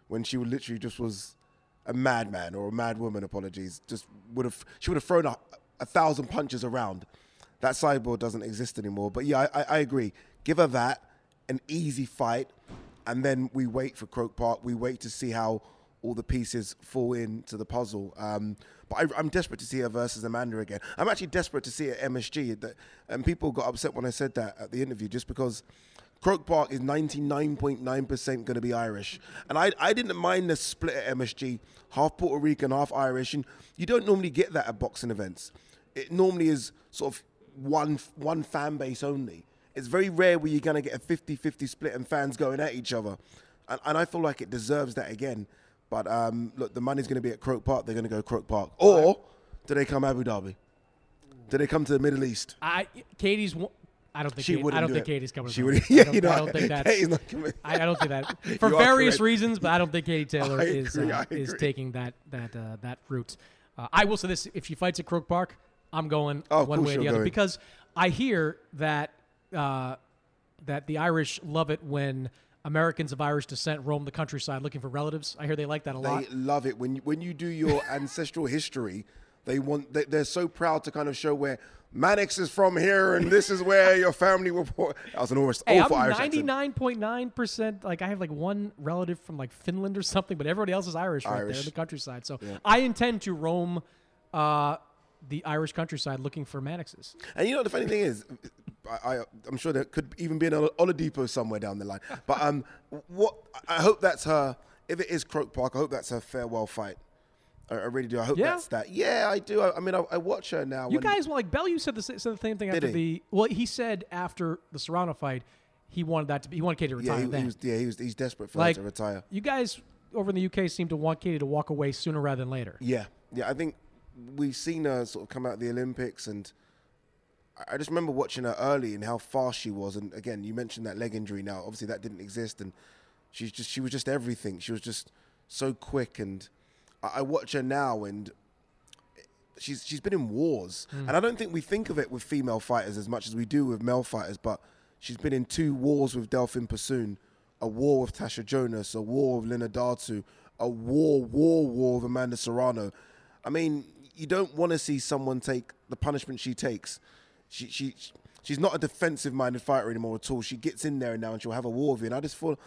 when she would literally just was a madman or a mad woman. Apologies, just would have she would have thrown a, a thousand punches around. That cyborg doesn't exist anymore. But yeah, I, I, I agree. Give her that, an easy fight, and then we wait for Croke Park. We wait to see how all the pieces fall into the puzzle. Um, but I, I'm desperate to see her versus Amanda again. I'm actually desperate to see her MSG. That, and people got upset when I said that at the interview, just because Croke Park is 99.9% going to be Irish. And I, I didn't mind the split at MSG, half Puerto Rican, half Irish. And you don't normally get that at boxing events. It normally is sort of one, one fan base only. It's very rare where you're going to get a 50 50 split and fans going at each other. And, and I feel like it deserves that again. But um, look, the money's going to be at Croke Park. They're going to go Croke Park. Or do they come Abu Dhabi? Do they come to the Middle East? I Katie's. I don't think She Katie- I don't do think it. Katie's coming. She to would- yeah, I don't, you know, I don't think that's. Katie's not coming. I, I don't think that for various correct. reasons, but I don't think Katie Taylor I is uh, is taking that that uh, that route. Uh, I will say this: if she fights at Croke Park, I'm going Oh, one way or the other going. because I hear that uh, that the Irish love it when Americans of Irish descent roam the countryside looking for relatives. I hear they like that a lot. They love it when you, when you do your ancestral history. They want they, they're so proud to kind of show where Mannix is from here and this is where your family will. That was an awful, Hey, awful I'm Irish ninety nine point nine percent. Like I have like one relative from like Finland or something, but everybody else is Irish, right there in the countryside. So Yeah. I intend to roam uh, the Irish countryside looking for Mannixes. And you know the funny thing is, I, I I'm sure there could even be an Ola- Oladipo somewhere down the line. But um, what I hope that's her. If it is Croke Park, I hope that's her farewell fight. I, I really do. I hope Yeah? that's that. Yeah, I do. I, I mean, I, I watch her now. You guys, well, like Bellew said the, said the same thing after the. Well, he said after the Serrano fight, he wanted that to be. He wanted Katie to yeah, retire he, then. he was, yeah, he was. He's desperate for like her to retire. You guys over in the UK seem to want Katie to walk away sooner rather than later. Yeah, yeah. I think we've seen her sort of come out of the Olympics, and I- I just remember watching her early and how fast she was. And again, you mentioned that leg injury. Now, obviously, that didn't exist, and she's just she was just everything. She was just so quick, and I, watch her now, and she's she's been in wars, Hmm. and I don't think we think of it with female fighters as much as we do with male fighters. But she's been in two wars with Delfine Persoon, a war with Tasha Jonas, a war with Linardatou, a war, war, war with Amanda Serrano. I mean, you don't want to see someone take the punishment she takes. She she she's not a defensive-minded fighter anymore at all. She gets in there now and she'll have a war with you. And I just feel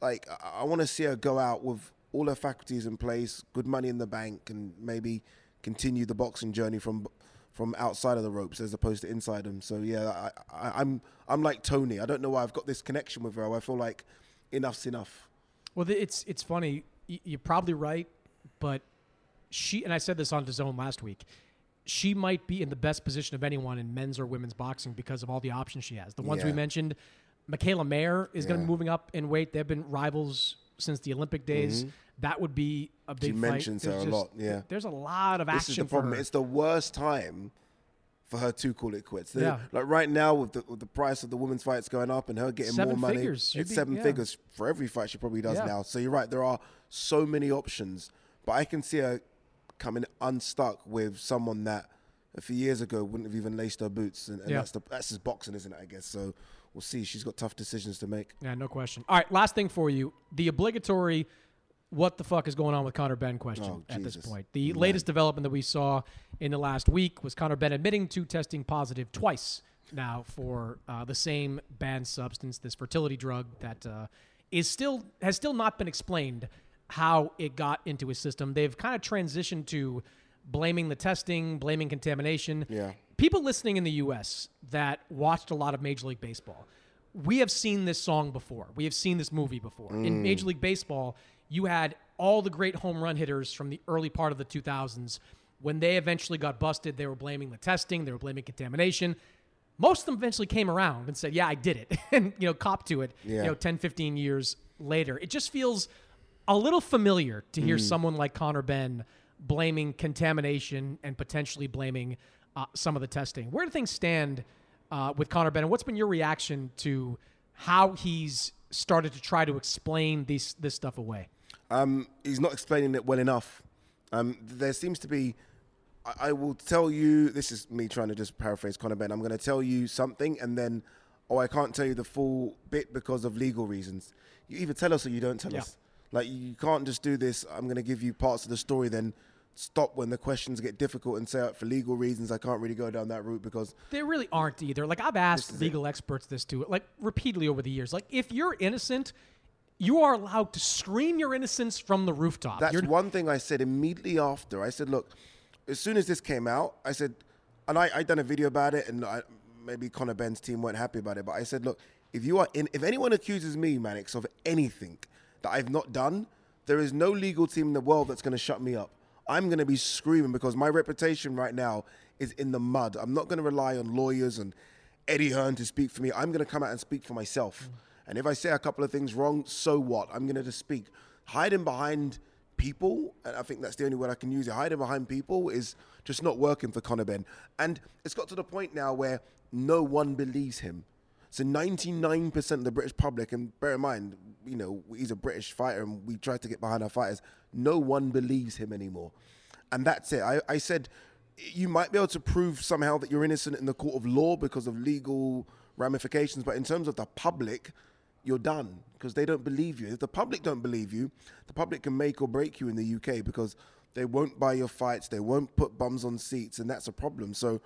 like I, I want to see her go out with all her faculties in place, good money in the bank, and maybe continue the boxing journey from from outside of the ropes as opposed to inside them. So yeah, I, I, I'm I'm like Tony. I don't know why I've got this connection with her. I feel like enough's enough. Well, it's it's funny. You're probably right, but she and I said this on the zone last week. She might be in the best position of anyone in men's or women's boxing because of all the options she has. The ones we mentioned, Mikaela Mayer is going to be moving up in weight. They've been rivals since the Olympic days. That would be a big. Mm-hmm. mentions her a lot, yeah. there's a lot of This action is the problem. It's the worst time for her to call it quits. Yeah. Like right now, with the, with the price of the women's fights going up and her getting Seven more money, figures. It's be- seven yeah. figures for every fight she probably does Yeah. now. So you're right. There are so many options, but I can see her coming unstuck with someone that a few years ago wouldn't have even laced her boots, and, and Yeah. that's the that's just boxing, isn't it? I guess. So we'll see. She's got tough decisions to make. Yeah, no question. All right, last thing for you. The obligatory what the fuck is going on with Conor Benn question Oh, at this point. The latest development that we saw in the last week was Conor Benn admitting to testing positive twice now for uh, the same banned substance, this fertility drug that uh, is still has still not been explained how it got into his system. They've kind of transitioned to blaming the testing, blaming contamination. Yeah. People listening in the U.S. that watched a lot of Major League Baseball we have seen this song before. We have seen this movie before. In mm. Major League Baseball, you had all the great home run hitters from the early part of the 2000s. When they eventually got busted, they were blaming the testing, they were blaming contamination. Most of them eventually came around and said, "Yeah, I did it." and, you know, cop to it, yeah. you know, 10, 15 years later. It just feels a little familiar to hear mm. someone like Conor Benn blaming contamination and potentially blaming uh, some of the testing. Where do things stand uh, with Conor Benn, and what's been your reaction to how he's started to try to explain these this stuff away? Um, he's not explaining it well enough. Um, there seems to be. I, I will tell you. This is me trying to just paraphrase Conor Benn. I'm going to tell you something, and then, oh, I can't tell you the full bit because of legal reasons. You either tell us or you don't tell Yeah. us. Like you can't just do this. I'm going to give you parts of the story, then stop when the questions get difficult and say "Uh, for legal reasons I can't really go down that route because There really aren't either. Like I've asked legal experts this too, like repeatedly over the years. Like if you're innocent, you are allowed to scream your innocence from the rooftop. That's You're- one thing I said immediately after. I said, look, as soon as this came out, I said, and I, I done a video about it, and I, maybe Conor Benn's team weren't happy about it, but I said, look, if you are in, if anyone accuses me, Mannix, of anything that I've not done, there is no legal team in the world that's going to shut me up. I'm going to be screaming because my reputation right now is in the mud. I'm not going to rely on lawyers and Eddie Hearn to speak for me. I'm going to come out and speak for myself. Mm. And if I say a couple of things wrong, so what? I'm going to just speak. Hiding behind people, and I think that's the only word I can use it, hiding behind people is just not working for Conor Benn. And it's got to the point now where no one believes him. So 99% of the British public, and bear in mind, you know, he's a British fighter and we try to get behind our fighters, no one believes him anymore. And that's it. I, I said, you might be able to prove somehow that you're innocent in the court of law because of legal ramifications, but in terms of the public, you're done because they don't believe you. If the public don't believe you, the public can make or break you in the UK because they won't buy your fights, they won't put bums on seats, and that's a problem. So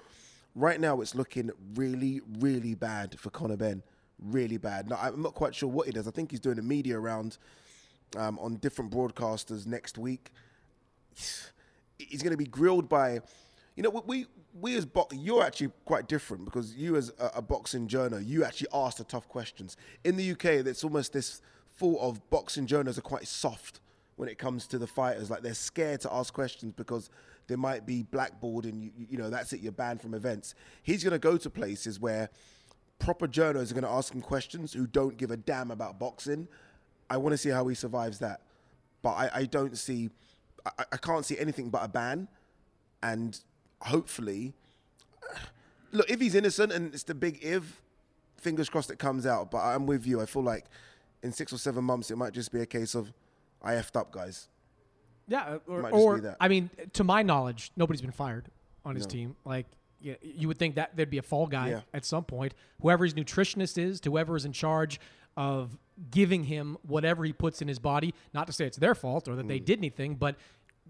right now it's looking really, really bad for Conor Benn. Really bad. Now, I'm not quite sure what he does. I think he's doing a media round um, on different broadcasters next week. He's going to be grilled by, you know, we we as bo- you're actually quite different because you as a, a boxing journal, you actually ask the tough questions. In the UK, it's almost this thought of boxing journals are quite soft when it comes to the fighters. Like they're scared to ask questions because they might be blackballed and you, you know that's it. You're banned from events. He's going to go to places where proper journalists are going to ask him questions who don't give a damn about boxing. I want to see how he survives that, but I, I don't see. I, I can't see anything but a ban, and hopefully, look if he's innocent and it's the big if. Fingers crossed it comes out, but I'm with you. I feel like in six or seven months it might just be a case of I effed up, guys. Yeah, uh, or, Might just or be that. I mean, to my knowledge, nobody's been fired on his No. team. Like you, you would think that there'd be a fall guy Yeah. at some point. Whoever his nutritionist is, to whoever is in charge of giving him whatever he puts in his body. Not to say it's their fault or that Mm. they did anything, but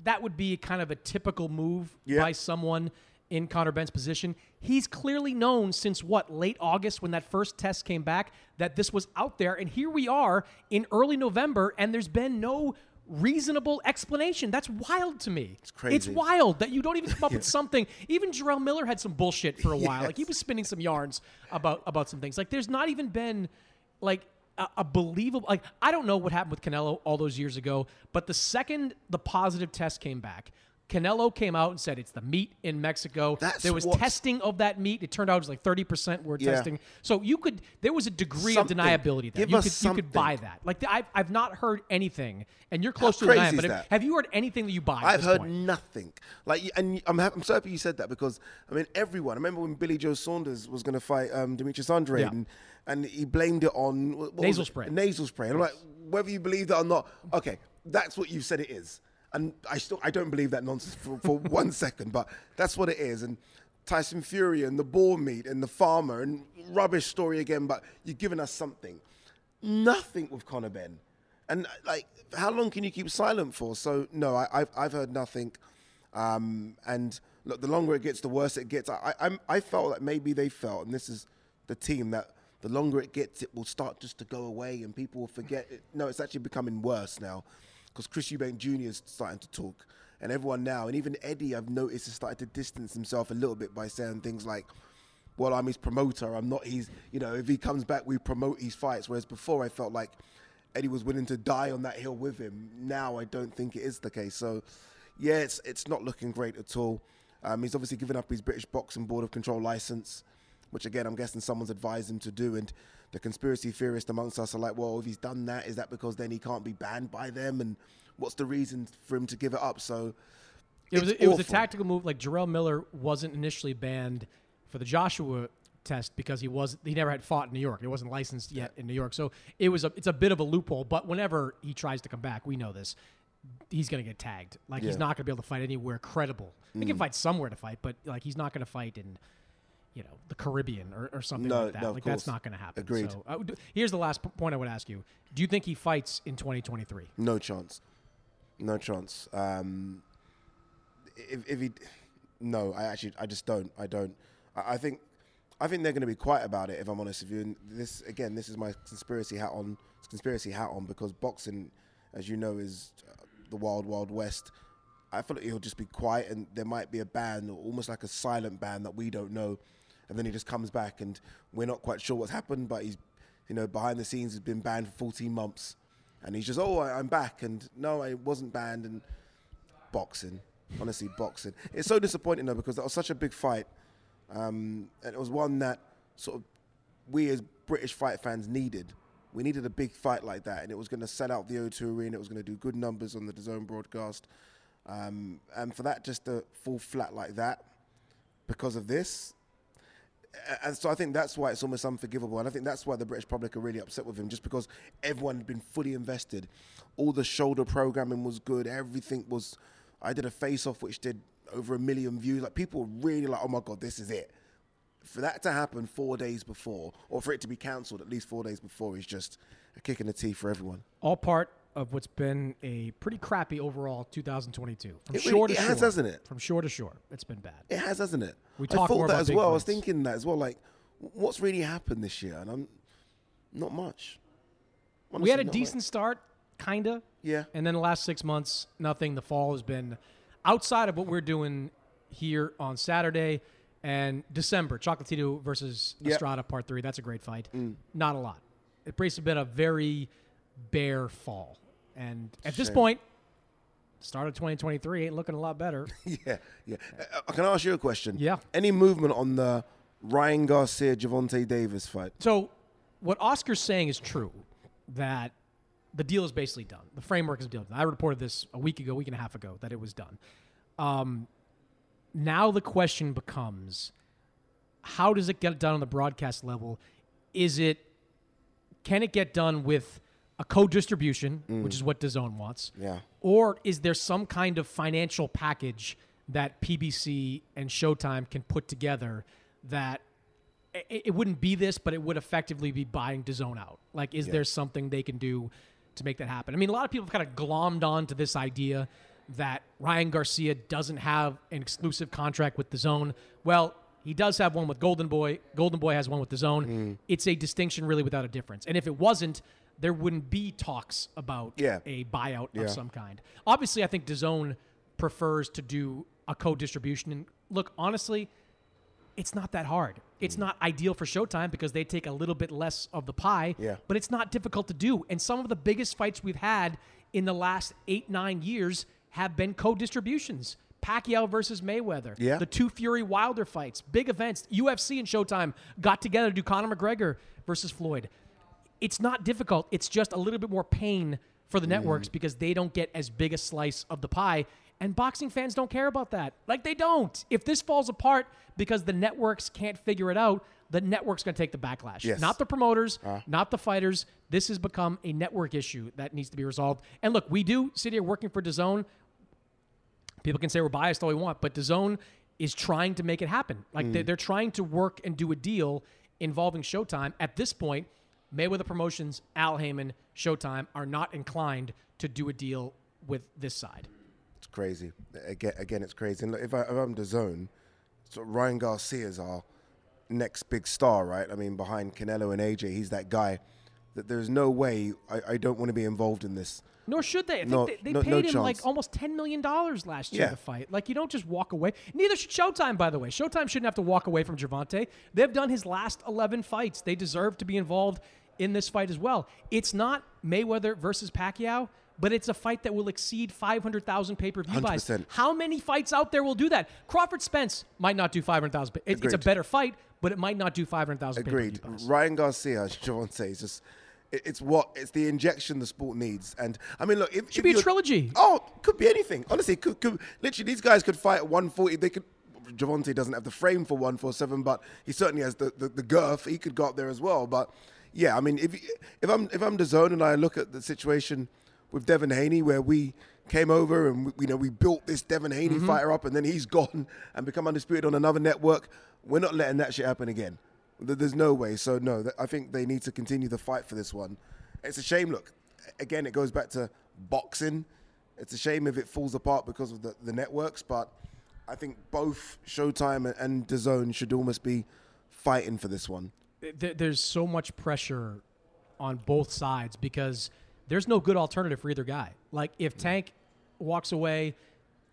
that would be kind of a typical move Yeah. by someone in Conor Benn's position. He's clearly known since what late August when that first test came back that this was out there, and here we are in early November, and there's been no reasonable explanation. That's wild to me. It's crazy. It's wild that you don't even come up with something. Even Jarrell Miller had some bullshit for a while. Like he was spinning some yarns about about some things. Like there's not even been like a, a believable like I don't know what happened with Canelo all those years ago, but the second the positive test came back, Canelo came out and said it's the meat in Mexico. That's there was what's- testing of that meat. It turned out it was like 30% were Yeah. testing. So you could there was a degree Something. of deniability there. Give you us could you could buy that. Like I've, I've not heard anything, and you're close How to denying. is But have, have you heard anything that you buy? I've heard point? nothing. Like, and I'm, I'm so happy you said that because I mean, everyone. I remember when Billy Joe Saunders was going to fight um, Demetrius Andrade, Yeah. and, and he blamed it on what Nasal it? spray. Nasal spray. And I'm like, whether you believe that or not, okay, that's what you said it is. And I still, I don't believe that nonsense for, for one second, but that's what it is. And Tyson Fury and the boar meat and the farmer and rubbish story again, but you're giving us something. Nothing with Conor Benn. And like, how long can you keep silent for? So no, I, I've I've heard nothing. Um, and look, the longer it gets, the worse it gets. I, I I'm, I felt that maybe they felt, and this is the team that the longer it gets, it will start just to go away, and people will forget. It. No, it's actually becoming worse now, because Chris Eubank Jr. is starting to talk, and everyone now, and even Eddie, I've noticed, has started to distance himself a little bit by saying things like, well, I'm his promoter. I'm not his, you know, if he comes back, we promote his fights. Whereas before, I felt like Eddie was willing to die on that hill with him. Now, I don't think it is the case. So, yeah, it's, it's not looking great at all. Um, he's obviously given up his British Boxing Board of Control license, which, again, I'm guessing someone's advised him to do. And the conspiracy theorists amongst us are like, well, if he's done that, is that because then he can't be banned by them? And what's the reason for him to give it up? So, It was a, it was a tactical move. Like Jarrell Miller wasn't initially banned for the Joshua test because he was he never had fought in New York. He wasn't licensed yet in New York. So it was a it's a bit of a loophole. But whenever he tries to come back, we know this. He's going to get tagged. Like he's not going to be able to fight anywhere credible. He Mm. can fight somewhere to fight, but like he's not going to fight in, you know, the Caribbean or, or something No, like that. no, of like that's not going to happen. Agreed. So uh, here's the last p- point I would ask you: Do you think he fights in 2023? No chance. No chance. Um, if, if he, no, I actually, I just don't. I don't. I, I think, I think they're going to be quiet about it. If I'm honest with you, and this again, this is my conspiracy hat on. Conspiracy hat on because boxing, as you know, is uh, the wild, wild west. I feel like he'll just be quiet, and there might be a ban, or almost like a silent ban that we don't know, and then he just comes back, and we're not quite sure what's happened, but he's, you know, behind the scenes, has been banned for 14 months, and he's just, oh, I, I'm back, and no, I wasn't banned, and boxing, honestly, boxing. It's so disappointing though because that was such a big fight, um, and it was one that sort of we as British fight fans needed. We needed a big fight like that, and it was going to sell out the O2 Arena. It was going to do good numbers on the DAZN broadcast, um, and for that just to fall flat like that because of this. And so I think that's why it's almost unforgivable, and I think that's why the British public are really upset with him, just because everyone had been fully invested. All the shoulder programming was good. Everything was. I did a face-off which did over a million views. Like people were really like, "Oh my god, this is it." for that to happen four days before, or for it to be cancelled at least four days before, is just a kick in the teeth for everyone. all part of what's been a pretty crappy overall 2022. From It shore to it shore, has, hasn't it? From shore to shore, it's been bad. It has, hasn't it? We I thought that about as well. I was thinking that as well. Like, what's really happened this year? And I'm not much. we had a decent much. start, kinda. Yeah. And then the last six months, nothing. The fall has been outside of what we're doing here on Saturday and December. Chocolatito versus Yep. Estrada Part Three. That's a great fight. Mm. Not a lot. It a bit a very bare fall. And at this point, start of 2023 ain't looking a lot better. yeah, yeah. Uh, can I ask you a question? Yeah. Any movement on the Ryan Garcia Gervonta Davis fight? So, what Oscar's saying is true that the deal is basically done. The framework is done. I reported this a week ago, week and a half ago, that it was done. Um, now the question becomes how does it get done on the broadcast level? Is it can it get done with a co-distribution, which is mm. what DAZN wants? Yeah. Or is there some kind of financial package that PBC and Showtime can put together that it, it wouldn't be this, but it would effectively be buying DAZN out? Like, is there something they can do to make that happen? I mean, a lot of people have kind of glommed on to this idea that Ryan Garcia doesn't have an exclusive contract with the zone. Well, he does have one with Golden Boy. Golden Boy has one with the zone. Mm. It's a distinction really without a difference. And if it wasn't, there wouldn't be talks about Yeah. a buyout Yeah. of some kind. Obviously, I think DAZN prefers to do a co-distribution. And look, honestly, it's not that hard. Mm. It's not ideal for Showtime because they take a little bit less of the pie, Yeah. but it's not difficult to do. And some of the biggest fights we've had in the last eight, nine years have been co distributions. Pacquiao versus Mayweather, Yeah. the two Fury Wilder fights, big events. UFC and Showtime got together to do Conor McGregor versus Floyd. It's not difficult. It's just a little bit more pain for the networks mm. because they don't get as big a slice of the pie. And boxing fans don't care about that. Like they don't. If this falls apart because the networks can't figure it out, the network's going to take the backlash. Yes. Not the promoters, uh-huh. not the fighters. This has become a network issue that needs to be resolved. And look, we do sit here working for DAZN. People can say we're biased all we want, but DAZN is trying to make it happen. Like they, mm. they're trying to work and do a deal involving Showtime. At this point, Mayweather Promotions, Al Haymon, Showtime are not inclined to do a deal with this side. It's crazy. Again, again, it's crazy. And if, I, I'm the zone, so Ryan Garcia's our next big star, right? I mean, behind Canelo and AJ, he's that guy. That there's no way I, I don't want to be involved in this. Nor should they. I think No- they, they no- paid no him like almost ten million dollars last year Yeah. to fight. Like you don't just walk away. Neither should Showtime, by the way. Showtime shouldn't have to walk away from Gervonta. They've done his last eleven fights. They deserve to be involved in this fight as well. It's not Mayweather versus Pacquiao, but it's a fight that will exceed five hundred thousand pay per view buys. 100%. How many fights out there will do that? Crawford Spence might not do five hundred thousand. It's a better fight, but it might not do five hundred thousand. Agreed. Ryan Garcia, Gervonta, is just. It- It's what it's the injection the sport needs, and I mean, look, if Should be a trilogy. Oh, could be anything. Honestly, could, could literally these guys could fight at 140. They could. Gervonta doesn't have the frame for 147, but he certainly has the, the, the girth. He could go up there as well. But yeah, I mean, if if I'm if I'm the zone and I look at the situation with Devin Haney, where we came over and we, you know we built this Devin Haney Mm-hmm. fighter up, and then he's gone and become undisputed on another network. We're not letting that shit happen again. There- There's no way. So no, I think they need to continue the fight for this one. It's a shame. Look, again, it goes back to boxing. It's a shame if it falls apart because of the, the networks, but I think both Showtime and- and DAZN should almost be fighting for this one. there's so much pressure on both sides because there's no good alternative for either guy. Like if Tank walks away,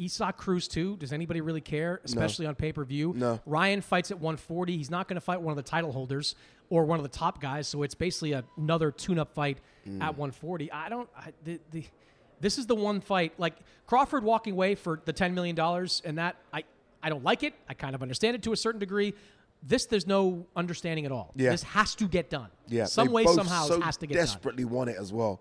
Isaac Cruz too. Does anybody really care, especially on pay per view? No. Ryan fights at 140. He's not going to fight one of the title holders or one of the top guys. So it's basically a, another tune-up fight mm. at 140. I don't. I, the, the this is the one fight like Crawford walking away for the 10 million dollars, and that I I don't like it. I kind of understand it to a certain degree. This there's no understanding at all. Yeah. This has to get done. Yeah, Some they way, somehow, so it has to get done. desperately want it as well.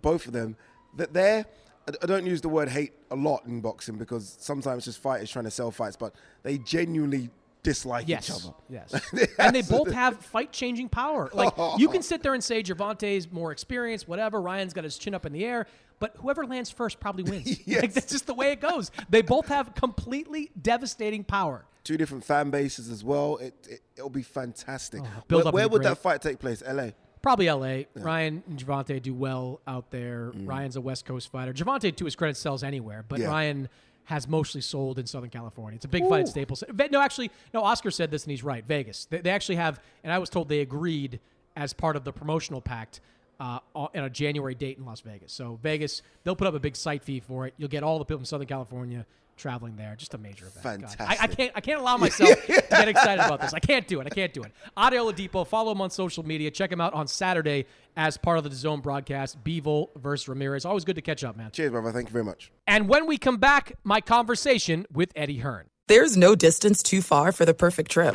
Both of them. That they're. I- don't use the word hate a lot in boxing because sometimes just fighters trying to sell fights, but they genuinely dislike Yes. each other. Yes. and they both have fight changing power. Like you can oh. sit there and say Gervonta's more experienced, whatever. Ryan's got his chin up in the air, but whoever lands first probably wins. Yes. Like that's just the way it goes. They both have completely devastating power. Two different fan bases as well. It, it it'll be fantastic. Oh, build where up where be would that fight take place? L.A. Probably LA. Ryan and Gervonta do well out there. Mm. Ryan's a West Coast fighter. Gervonta, to his credit, sells anywhere, but Yeah. Ryan has mostly sold in Southern California. It's a big fight at Staples. No, actually, no. Oscar said this, and he's right. Vegas. They, they actually have, and I was told they agreed as part of the promotional pact uh, on a January date in Las Vegas. So Vegas, they'll put up a big site fee for it. You'll get all the people from Southern California traveling there. Just a major event. Fantastic. I, I, can't I can't allow myself to get excited about this. I can't do it. I can't do it. Ade Oladipo, follow him on social media. Check him out on Saturday as part of the Zone broadcast. Bivol versus Ramirez. Always good to catch up, man. Cheers, brother. Thank you very much. And when we come back, my conversation with Eddie Hearn. There's no distance too far for the perfect trip.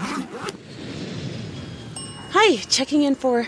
Hi, checking in for.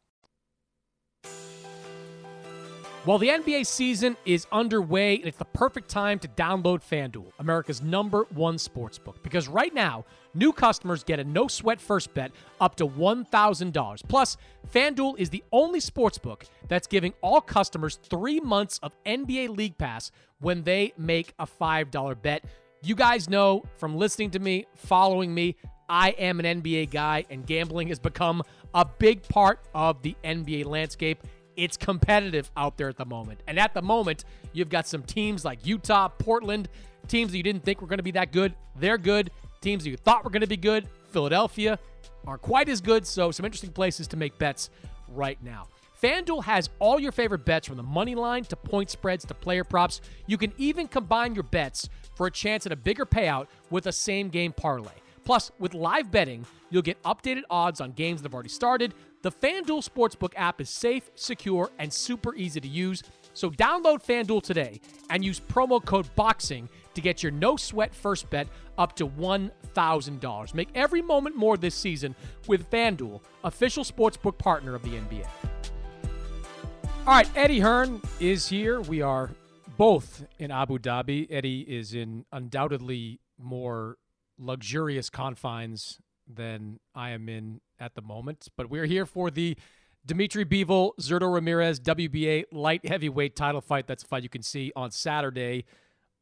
Well, the NBA season is underway, and it's the perfect time to download FanDuel, America's number one sports book. Because right now, new customers get a no sweat first bet up to $1,000. Plus, FanDuel is the only sports book that's giving all customers three months of NBA League Pass when they make a $5 bet. You guys know from listening to me, following me, I am an NBA guy, and gambling has become a big part of the NBA landscape. It's competitive out there at the moment. And at the moment, you've got some teams like Utah, Portland, teams that you didn't think were going to be that good. They're good. Teams that you thought were going to be good, Philadelphia, aren't quite as good. So, some interesting places to make bets right now. FanDuel has all your favorite bets from the money line to point spreads to player props. You can even combine your bets for a chance at a bigger payout with a same game parlay. Plus, with live betting, you'll get updated odds on games that have already started. The FanDuel Sportsbook app is safe, secure, and super easy to use. So download FanDuel today and use promo code BOXING to get your no sweat first bet up to $1,000. Make every moment more this season with FanDuel, official sportsbook partner of the NBA. All right, Eddie Hearn is here. We are both in Abu Dhabi. Eddie is in undoubtedly more luxurious confines than I am in at the moment. But we're here for the Dimitri Bivol, Zurdo Ramirez WBA light heavyweight title fight. That's a fight you can see on Saturday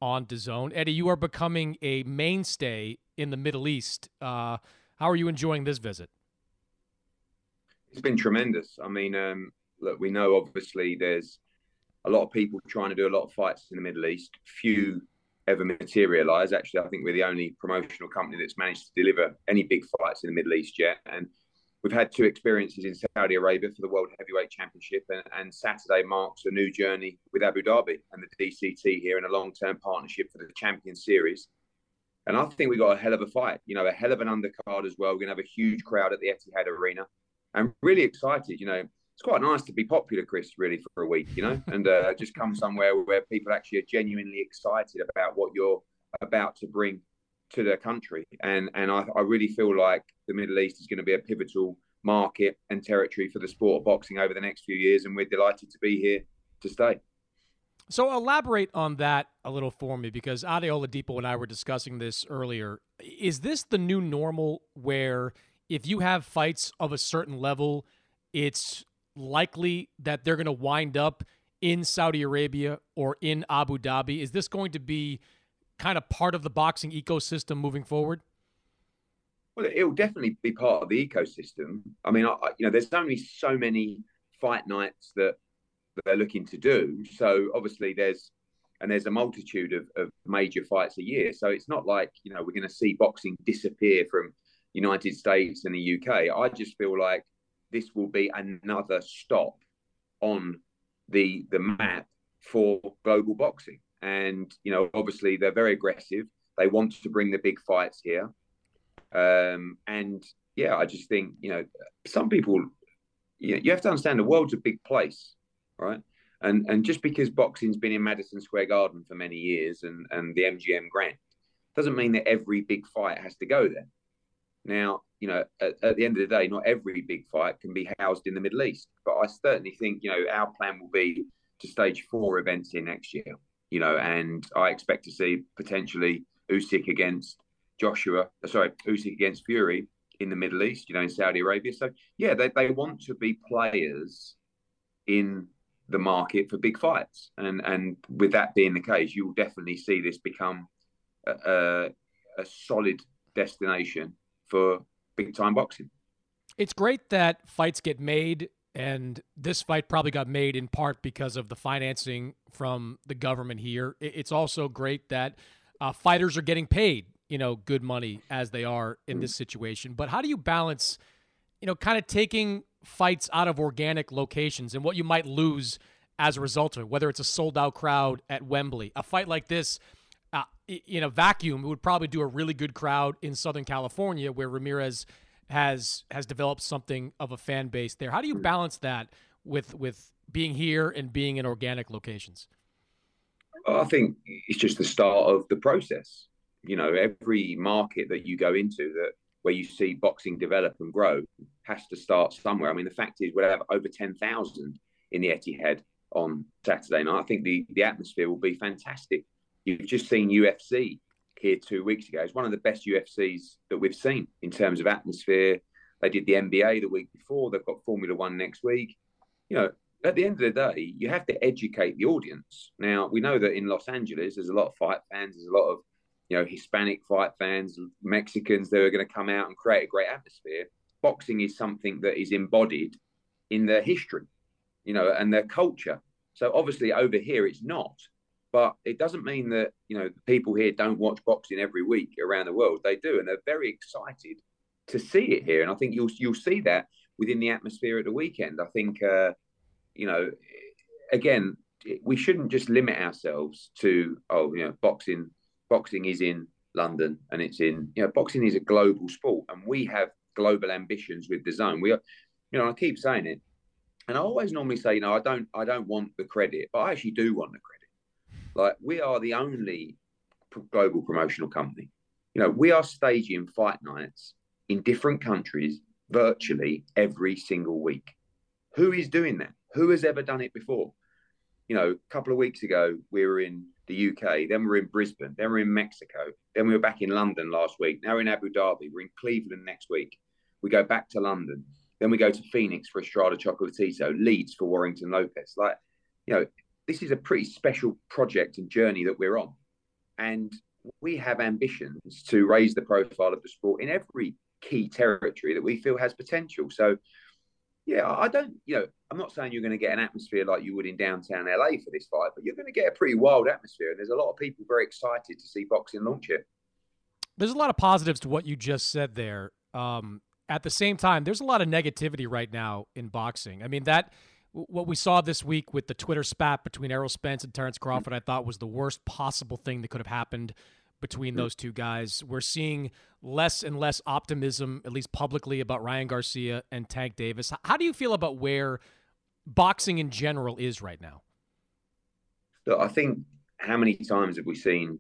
on DAZN. Eddie, you are becoming a mainstay in the Middle East. Uh, how are you enjoying this visit? It's been tremendous. I mean, um, look, we know obviously there's a lot of people trying to do a lot of fights in the Middle East. Few ever materialize. Actually, I think we're the only promotional company that's managed to deliver any big fights in the Middle East yet. And we've had two experiences in Saudi Arabia for the World Heavyweight Championship, and, and Saturday marks a new journey with Abu Dhabi and the DCT here in a long-term partnership for the Champion Series. And I think we got a hell of a fight. You know, a hell of an undercard as well. We're gonna have a huge crowd at the Etihad Arena. I'm really excited. You know, it's quite nice to be popular, Chris, really, for a week, you know, and uh, just come somewhere where people actually are genuinely excited about what you're about to bring to their country. And and I, I really feel like the Middle East is going to be a pivotal market and territory for the sport of boxing over the next few years, and we're delighted to be here to stay. So elaborate on that a little for me because Ade Oladipo and I were discussing this earlier. Is this the new normal where if you have fights of a certain level, it's likely that they're going to wind up in Saudi Arabia or in Abu Dhabi? Is this going to be kind of part of the boxing ecosystem moving forward? Well, it'll definitely be part of the ecosystem. I mean, I, you know, there's only so many fight nights that, that they're looking to do. So obviously, there's and there's a multitude of, of major fights a year. So it's not like you know we're going to see boxing disappear from United States and the UK. I just feel like this will be another stop on the the map for global boxing. And you know, obviously, they're very aggressive. They want to bring the big fights here. Um, and yeah, I just think you know, some people, you, know, you have to understand the world's a big place, right? And and just because boxing's been in Madison Square Garden for many years and and the MGM Grand doesn't mean that every big fight has to go there. Now, you know, at, at, the end of the day, not every big fight can be housed in the Middle East. But I certainly think, you know, our plan will be to stage four events here next year, you know, and I expect to see potentially Usyk against Joshua, sorry, Usyk against Fury in the Middle East, you know, in Saudi Arabia. So, yeah, they, they want to be players in the market for big fights. And, and with that being the case, you will definitely see this become a, a, a solid destination for big time boxing. It's great that fights get made, and this fight probably got made in part because of the financing from the government here. It's also great that uh, fighters are getting paid, you know, good money as they are in this situation. But how do you balance, you know, kind of taking fights out of organic locations and what you might lose as a result of it, whether it's a sold out crowd at Wembley? A fight like this uh, in a vacuum, it would probably do a really good crowd in Southern California, where Ramirez has has developed something of a fan base there. How do you balance that with with being here and being in organic locations? I think it's just the start of the process. You know, every market that you go into that where you see boxing develop and grow has to start somewhere. I mean, the fact is, we'll have over ten thousand in the Etihad on Saturday night. I think the the atmosphere will be fantastic. You've just seen UFC here two weeks ago. It's one of the best UFCs that we've seen in terms of atmosphere. They did the NBA the week before. They've got Formula One next week. You know, at the end of the day, you have to educate the audience. Now, we know that in Los Angeles, there's a lot of fight fans. There's a lot of, you know, Hispanic fight fans, Mexicans that are going to come out and create a great atmosphere. Boxing is something that is embodied in their history, you know, and their culture. So obviously over here, it's not. But it doesn't mean that you know people here don't watch boxing every week around the world. They do, and they're very excited to see it here. And I think you'll you'll see that within the atmosphere at the weekend. I think uh, you know, again, we shouldn't just limit ourselves to oh, you know, boxing. Boxing is in London, and it's in you know, boxing is a global sport, and we have global ambitions with DAZN. We are, you know, I keep saying it, and I always normally say, you know, I don't, I don't want the credit, but I actually do want the credit like we are the only global promotional company. You know, we are staging fight nights in different countries virtually every single week. Who is doing that? Who has ever done it before? You know, a couple of weeks ago, we were in the UK, then we are in Brisbane, then we are in Mexico, then we were back in London last week. Now we're in Abu Dhabi, we're in Cleveland next week. We go back to London, then we go to Phoenix for Estrada Chocolatito, Leeds for Warrington Lopez. Like, you know, this is a pretty special project and journey that we're on. And we have ambitions to raise the profile of the sport in every key territory that we feel has potential. So, yeah, I don't, you know, I'm not saying you're going to get an atmosphere like you would in downtown LA for this fight, but you're going to get a pretty wild atmosphere. And there's a lot of people very excited to see boxing launch it. There's a lot of positives to what you just said there. Um, at the same time, there's a lot of negativity right now in boxing. I mean, that what we saw this week with the Twitter spat between Errol Spence and Terrence Crawford, I thought was the worst possible thing that could have happened between hmm. those two guys. We're seeing less and less optimism, at least publicly, about Ryan Garcia and Tank Davis. How do you feel about where boxing in general is right now? Look, I think how many times have we seen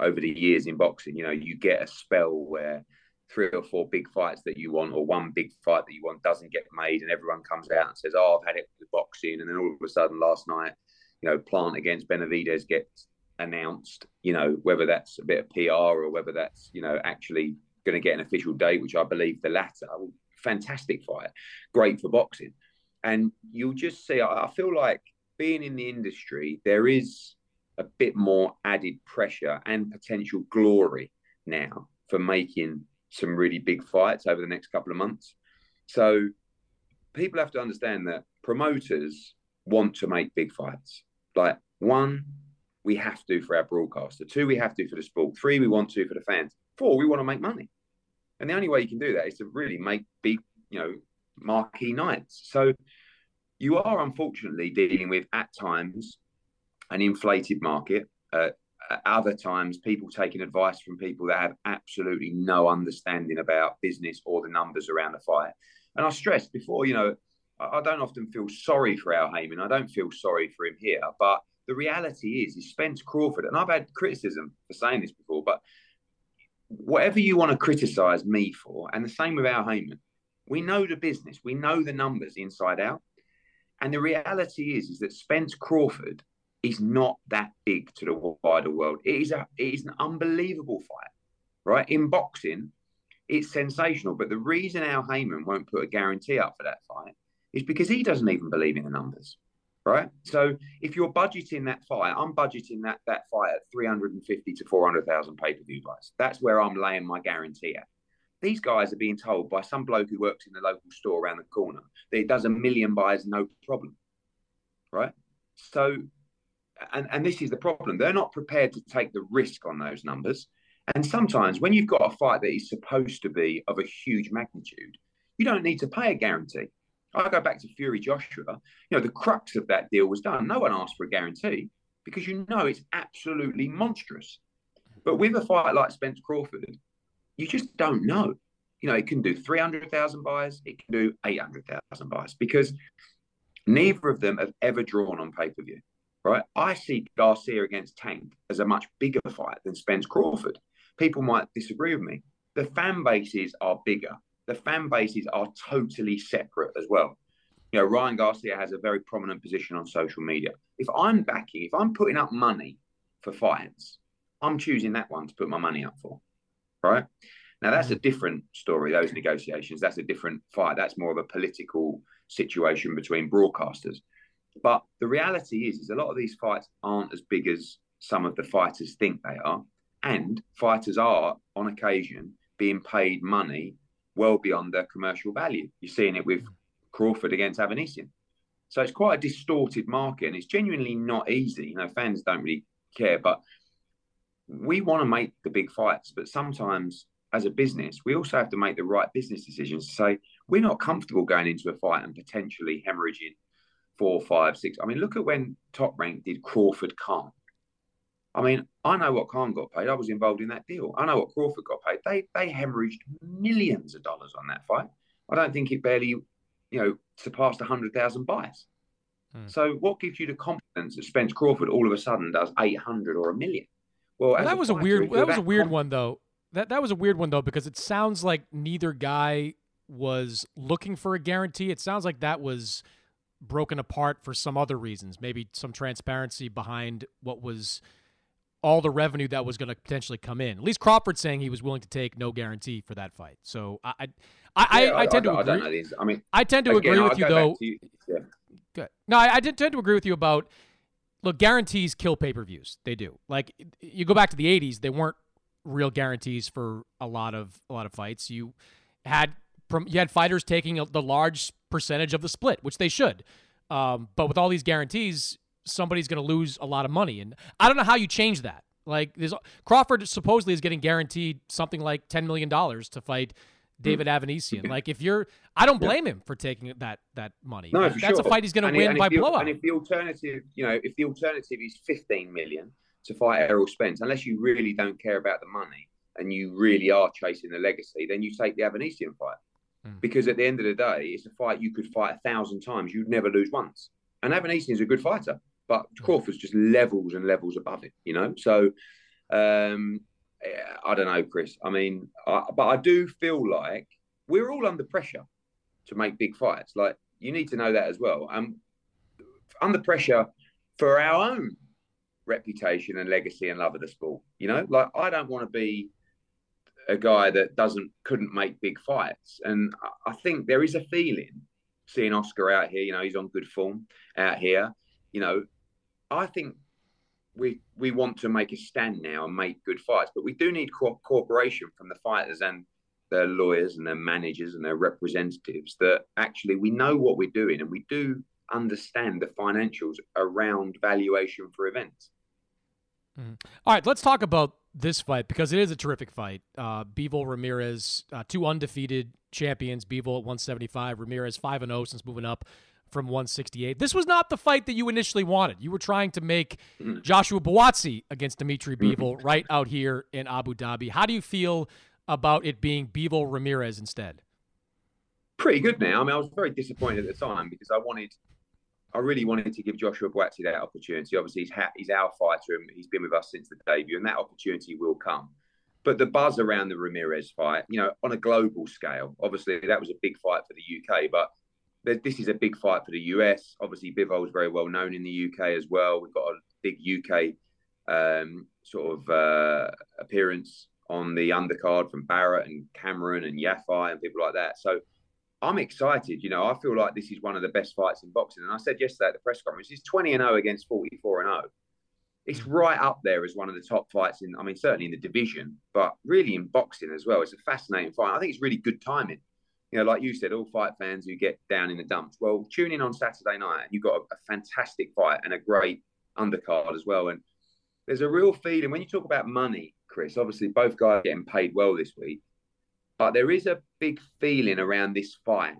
over the years in boxing? You know, you get a spell where three or four big fights that you want or one big fight that you want doesn't get made and everyone comes out and says oh i've had it with boxing and then all of a sudden last night you know, Plant against Benavidez gets announced, you know, whether that's a bit of PR or whether that's, you know, actually going to get an official date, which I believe the latter. Fantastic fight, great for boxing. And you'll just see, I feel like being in the industry, there is a bit more added pressure and potential glory now for making some really big fights over the next couple of months. So people have to understand that promoters want to make big fights. Like one, we have to for our broadcaster. Two, we have to for the sport. Three, we want to for the fans. Four, we want to make money. And the only way you can do that is to really make big, you know, marquee nights. So you are unfortunately dealing with at times an inflated market. Uh, other times, people taking advice from people that have absolutely no understanding about business or the numbers around the fight. And I stressed before, you know, I don't often feel sorry for Al Haymon. I don't feel sorry for him here. But the reality is, is Spence Crawford, and I've had criticism for saying this before, but whatever you want to criticize me for, and the same with Al Haymon, we know the business, we know the numbers inside out. And the reality is, is that Spence Crawford is not that big to the wider world. It is a it is an unbelievable fight, right? In boxing, it's sensational. But the reason Al Haymon won't put a guarantee up for that fight is because he doesn't even believe in the numbers, right? So if you're budgeting that fight, I'm budgeting that that fight at 350 to 400,000 pay per view buys. That's where I'm laying my guarantee at. These guys are being told by some bloke who works in the local store around the corner that it does a million buys no problem, right? So and, and this is the problem. They're not prepared to take the risk on those numbers. And sometimes when you've got a fight that is supposed to be of a huge magnitude, you don't need to pay a guarantee. I go back to Fury Joshua. You know, the crux of that deal was done. No one asked for a guarantee because you know it's absolutely monstrous. But with a fight like Spence Crawford, you just don't know. You know, it can do 300,000 buys, it can do 800,000 buys because neither of them have ever drawn on pay per view right? I see Garcia against Tank as a much bigger fight than Spence Crawford. People might disagree with me. The fan bases are bigger. The fan bases are totally separate as well. You know, Ryan Garcia has a very prominent position on social media. If I'm backing, if I'm putting up money for fights, I'm choosing that one to put my money up for, right? Now that's a mm-hmm. different story. Those negotiations, that's a different fight. That's more of a political situation between broadcasters. But the reality is, is a lot of these fights aren't as big as some of the fighters think they are, and fighters are on occasion being paid money well beyond their commercial value. You're seeing it with Crawford against Avanesyan. So it's quite a distorted market, and it's genuinely not easy. You know, fans don't really care, but we want to make the big fights, but sometimes as a business, we also have to make the right business decisions to say we're not comfortable going into a fight and potentially hemorrhaging four, five, six. I mean, look at when Top Rank did Crawford Khan. I mean, I know what Khan got paid. I was involved in that deal. I know what Crawford got paid. They they hemorrhaged millions of dollars on that fight. I don't think it barely, you know, surpassed hundred thousand buys. Hmm. So, what gives you the confidence that Spence Crawford all of a sudden does eight hundred or a million? Well, well that was a weird. That was a weird one though. That that was a weird one though because it sounds like neither guy was looking for a guarantee. It sounds like that was broken apart for some other reasons, maybe some transparency behind what was all the revenue that was going to potentially come in. At least Crawford saying he was willing to take no guarantee for that fight. So I, I, I, yeah, I, I tend I, to agree. I, don't know. I mean, I tend to again, agree with you though. You. Yeah. Good. No, I, I did tend to agree with you about. Look, guarantees kill pay per views. They do. Like you go back to the '80s, they weren't real guarantees for a lot of a lot of fights. You had you had fighters taking the large percentage of the split, which they should. Um, but with all these guarantees, somebody's going to lose a lot of money, and I don't know how you change that. Like, there's Crawford supposedly is getting guaranteed something like ten million dollars to fight David Avanesyan. Like, if you're, I don't blame him for taking that that money. No, that's sure. a fight he's going to win and by the, blowout. And if the alternative, you know, if the alternative is fifteen million to fight Errol Spence, unless you really don't care about the money and you really are chasing the legacy, then you take the Avanesyan fight. Mm. Because at the end of the day, it's a fight you could fight a thousand times. You'd never lose once. And Avanesyan is a good fighter, but mm. Crawford's just levels and levels above it, you know? So um, I don't know, Chris. I mean, I, but I do feel like we're all under pressure to make big fights. Like, you need to know that as well. Um, under pressure for our own reputation and legacy and love of the sport. You know, like I don't want to be a guy that doesn't couldn't make big fights, and I think there is a feeling seeing Oscar out here. You know, he's on good form out here. You know, I think we we want to make a stand now and make good fights, but we do need co- cooperation from the fighters and their lawyers and their managers and their representatives that actually we know what we're doing and we do understand the financials around valuation for events. Mm. All right, let's talk about this fight because it is a terrific fight. Uh, Bivol Ramirez, uh, two undefeated champions. Bivol at 175, Ramirez 5 and 0 since moving up from 168. This was not the fight that you initially wanted. You were trying to make. Joshua Buatsi against Dimitri mm-hmm. Right out here in Abu Dhabi. How do you feel about it being Bivol Ramirez instead? Pretty good now. I mean, I was very disappointed at the time because I wanted I really wanted to give Joshua Buatsi that opportunity. Obviously, he's, ha- he's our fighter and he's been with us since the debut, and that opportunity will come. But the buzz around the Ramirez fight, you know, on a global scale, obviously that was a big fight for the UK, but this is a big fight for the US. Obviously, Bivol is very well known in the UK as well. We've got a big UK um, sort of uh, appearance on the undercard from Barrett and Cameron and Yafai and people like that. So I'm excited. You know, I feel like this is one of the best fights in boxing. And I said yesterday at the press conference, he's 20 and 0 against 44 and 0. It's mm. right up there as one of the top fights in, I mean, certainly in the division, but really in boxing as well. It's a fascinating fight. I think it's really good timing. You know, like you said, all fight fans who get down in the dumps. Well, tune in on Saturday night. You've got a, a fantastic fight and a great undercard as well. And there's a real feeling when you talk about money, Chris. Obviously, both guys getting paid well this week. But there is a big feeling around this fight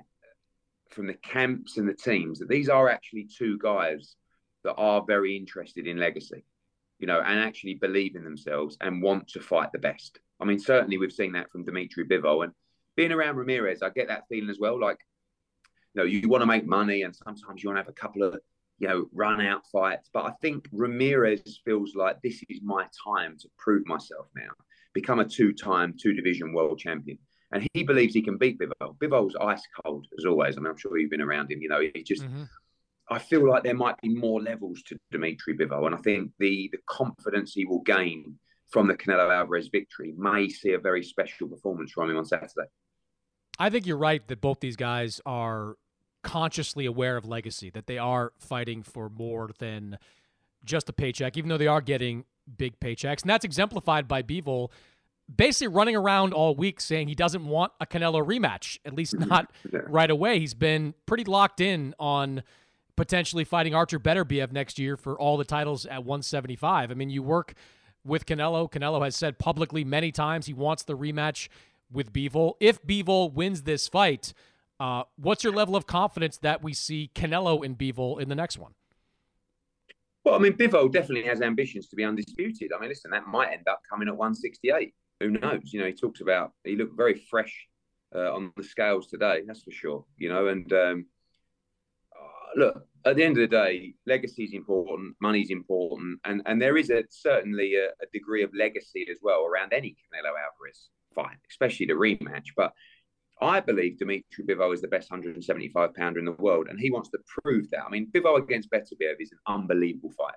from the camps and the teams that these are actually two guys that are very interested in legacy, you know, and actually believe in themselves and want to fight the best. I mean, certainly we've seen that from Dimitri Bivol and being around Ramirez, I get that feeling as well. Like, you know, you want to make money and sometimes you want to have a couple of, you know, run out fights. But I think Ramirez feels like this is my time to prove myself now become a two-time, two-division world champion. And he believes he can beat Bivol. Bivol's ice cold as always. I mean, I'm sure you've been around him. You know, he just. Mm-hmm. I feel like there might be more levels to Dimitri Bivol, and I think the the confidence he will gain from the Canelo Alvarez victory may see a very special performance from him on Saturday. I think you're right that both these guys are consciously aware of legacy, that they are fighting for more than just a paycheck, even though they are getting big paychecks. And that's exemplified by Bivol basically running around all week saying he doesn't want a Canelo rematch, at least not right away. He's been pretty locked in on potentially fighting Artur Beterbiev next year for all the titles at 175. I mean, you work with Canelo. Canelo has said publicly many times he wants the rematch with Bivol. If Bivol wins this fight, uh, what's your level of confidence that we see Canelo and Bivol in the next one? Well, I mean, Bivol definitely has ambitions to be undisputed. I mean, listen, that might end up coming at 168. Who knows? You know, he talks about he looked very fresh uh, on the scales today. That's for sure. You know, and um, uh, look, at the end of the day, legacy is important, money's important, and and there is a certainly a, a degree of legacy as well around any Canelo Alvarez fight, especially the rematch. But I believe Dimitri Bivol is the best 175 pounder in the world, and he wants to prove that. I mean, Bivol against Beterbiev is an unbelievable fight.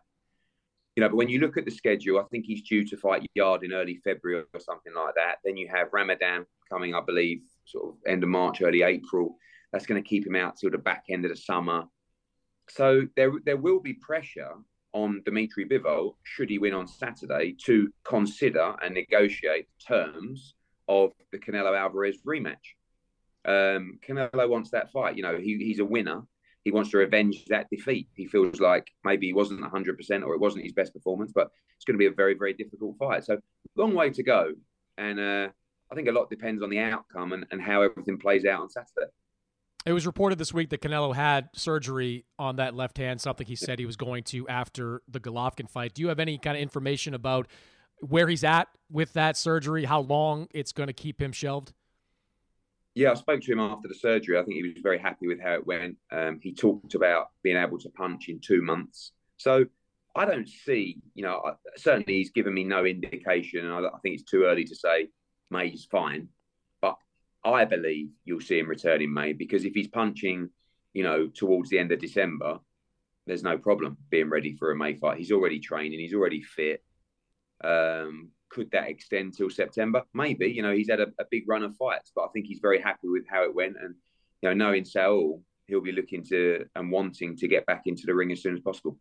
You know, but when you look at the schedule, I think he's due to fight Yarde in early February or something like that. Then you have Ramadan coming, I believe, sort of end of March, early April. That's going to keep him out till the back end of the summer. So there, there will be pressure on Dimitri Bivol, should he win on Saturday, to consider and negotiate terms of the Canelo Alvarez rematch. Um, Canelo wants that fight. You know, he, he's a winner. He wants to revenge that defeat. He feels like maybe he wasn't 100% or it wasn't his best performance, but it's going to be a very, very difficult fight. So, long way to go. And uh, I think a lot depends on the outcome and, and how everything plays out on Saturday. It was reported this week that Canelo had surgery on that left hand, something he said he was going to after the Golovkin fight. Do you have any kind of information about where he's at with that surgery, how long it's going to keep him shelved? Yeah, I spoke to him after the surgery. I think he was very happy with how it went. Um, he talked about being able to punch in two months. So I don't see, you know, certainly he's given me no indication. And I, think it's too early to say May's fine. But I believe you'll see him return in May because if he's punching, you know, towards the end of December, there's no problem being ready for a May fight. He's already training. He's already fit. Um, could that extend till September? Maybe. You know, he's had a, a, big run of fights, but I think he's very happy with how it went. And you know, knowing Saul, he'll be looking to and wanting to get back into the ring as soon as possible.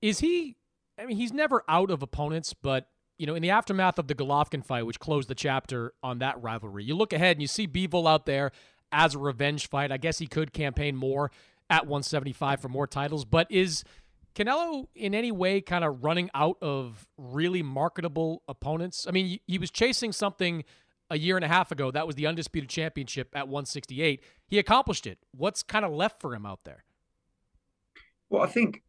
Is he? I mean, he's never out of opponents, but you know, in the aftermath of the Golovkin fight, which closed the chapter on that rivalry, you look ahead and you see Bivol out there as a revenge fight. I guess he could campaign more at 175 for more titles, but is Canelo in any way kind of running out of really marketable opponents? I mean, he was chasing something a year and a half ago. That was the undisputed championship at 168. He accomplished it. What's kind of left for him out there? Well, I think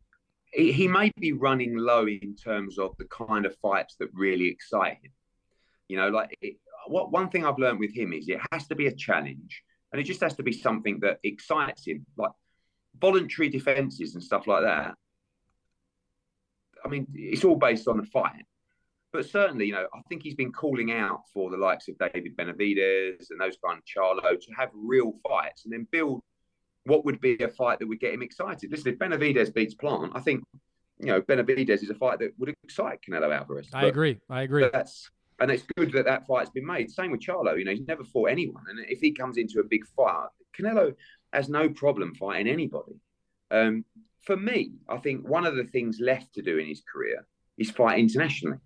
he may be running low in terms of the kind of fights that really excite him. You know, like it, what one thing I've learned with him is it has to be a challenge, and it just has to be something that excites him, like voluntary defenses and stuff like that. I mean, it's all based on the fight, but certainly, you know, I think he's been calling out for the likes of David Benavidez and those kind of Charlo to have real fights and then build what would be a fight that would get him excited. Listen, if Benavidez beats Plant, I think you know Benavidez is a fight that would excite Canelo Alvarez. I agree. I agree. That's and it's good that that fight's been made. Same with Charlo. You know, he's never fought anyone, and if he comes into a big fight, Canelo has no problem fighting anybody. Um, for me, I think one of the things left to do in his career is fight internationally.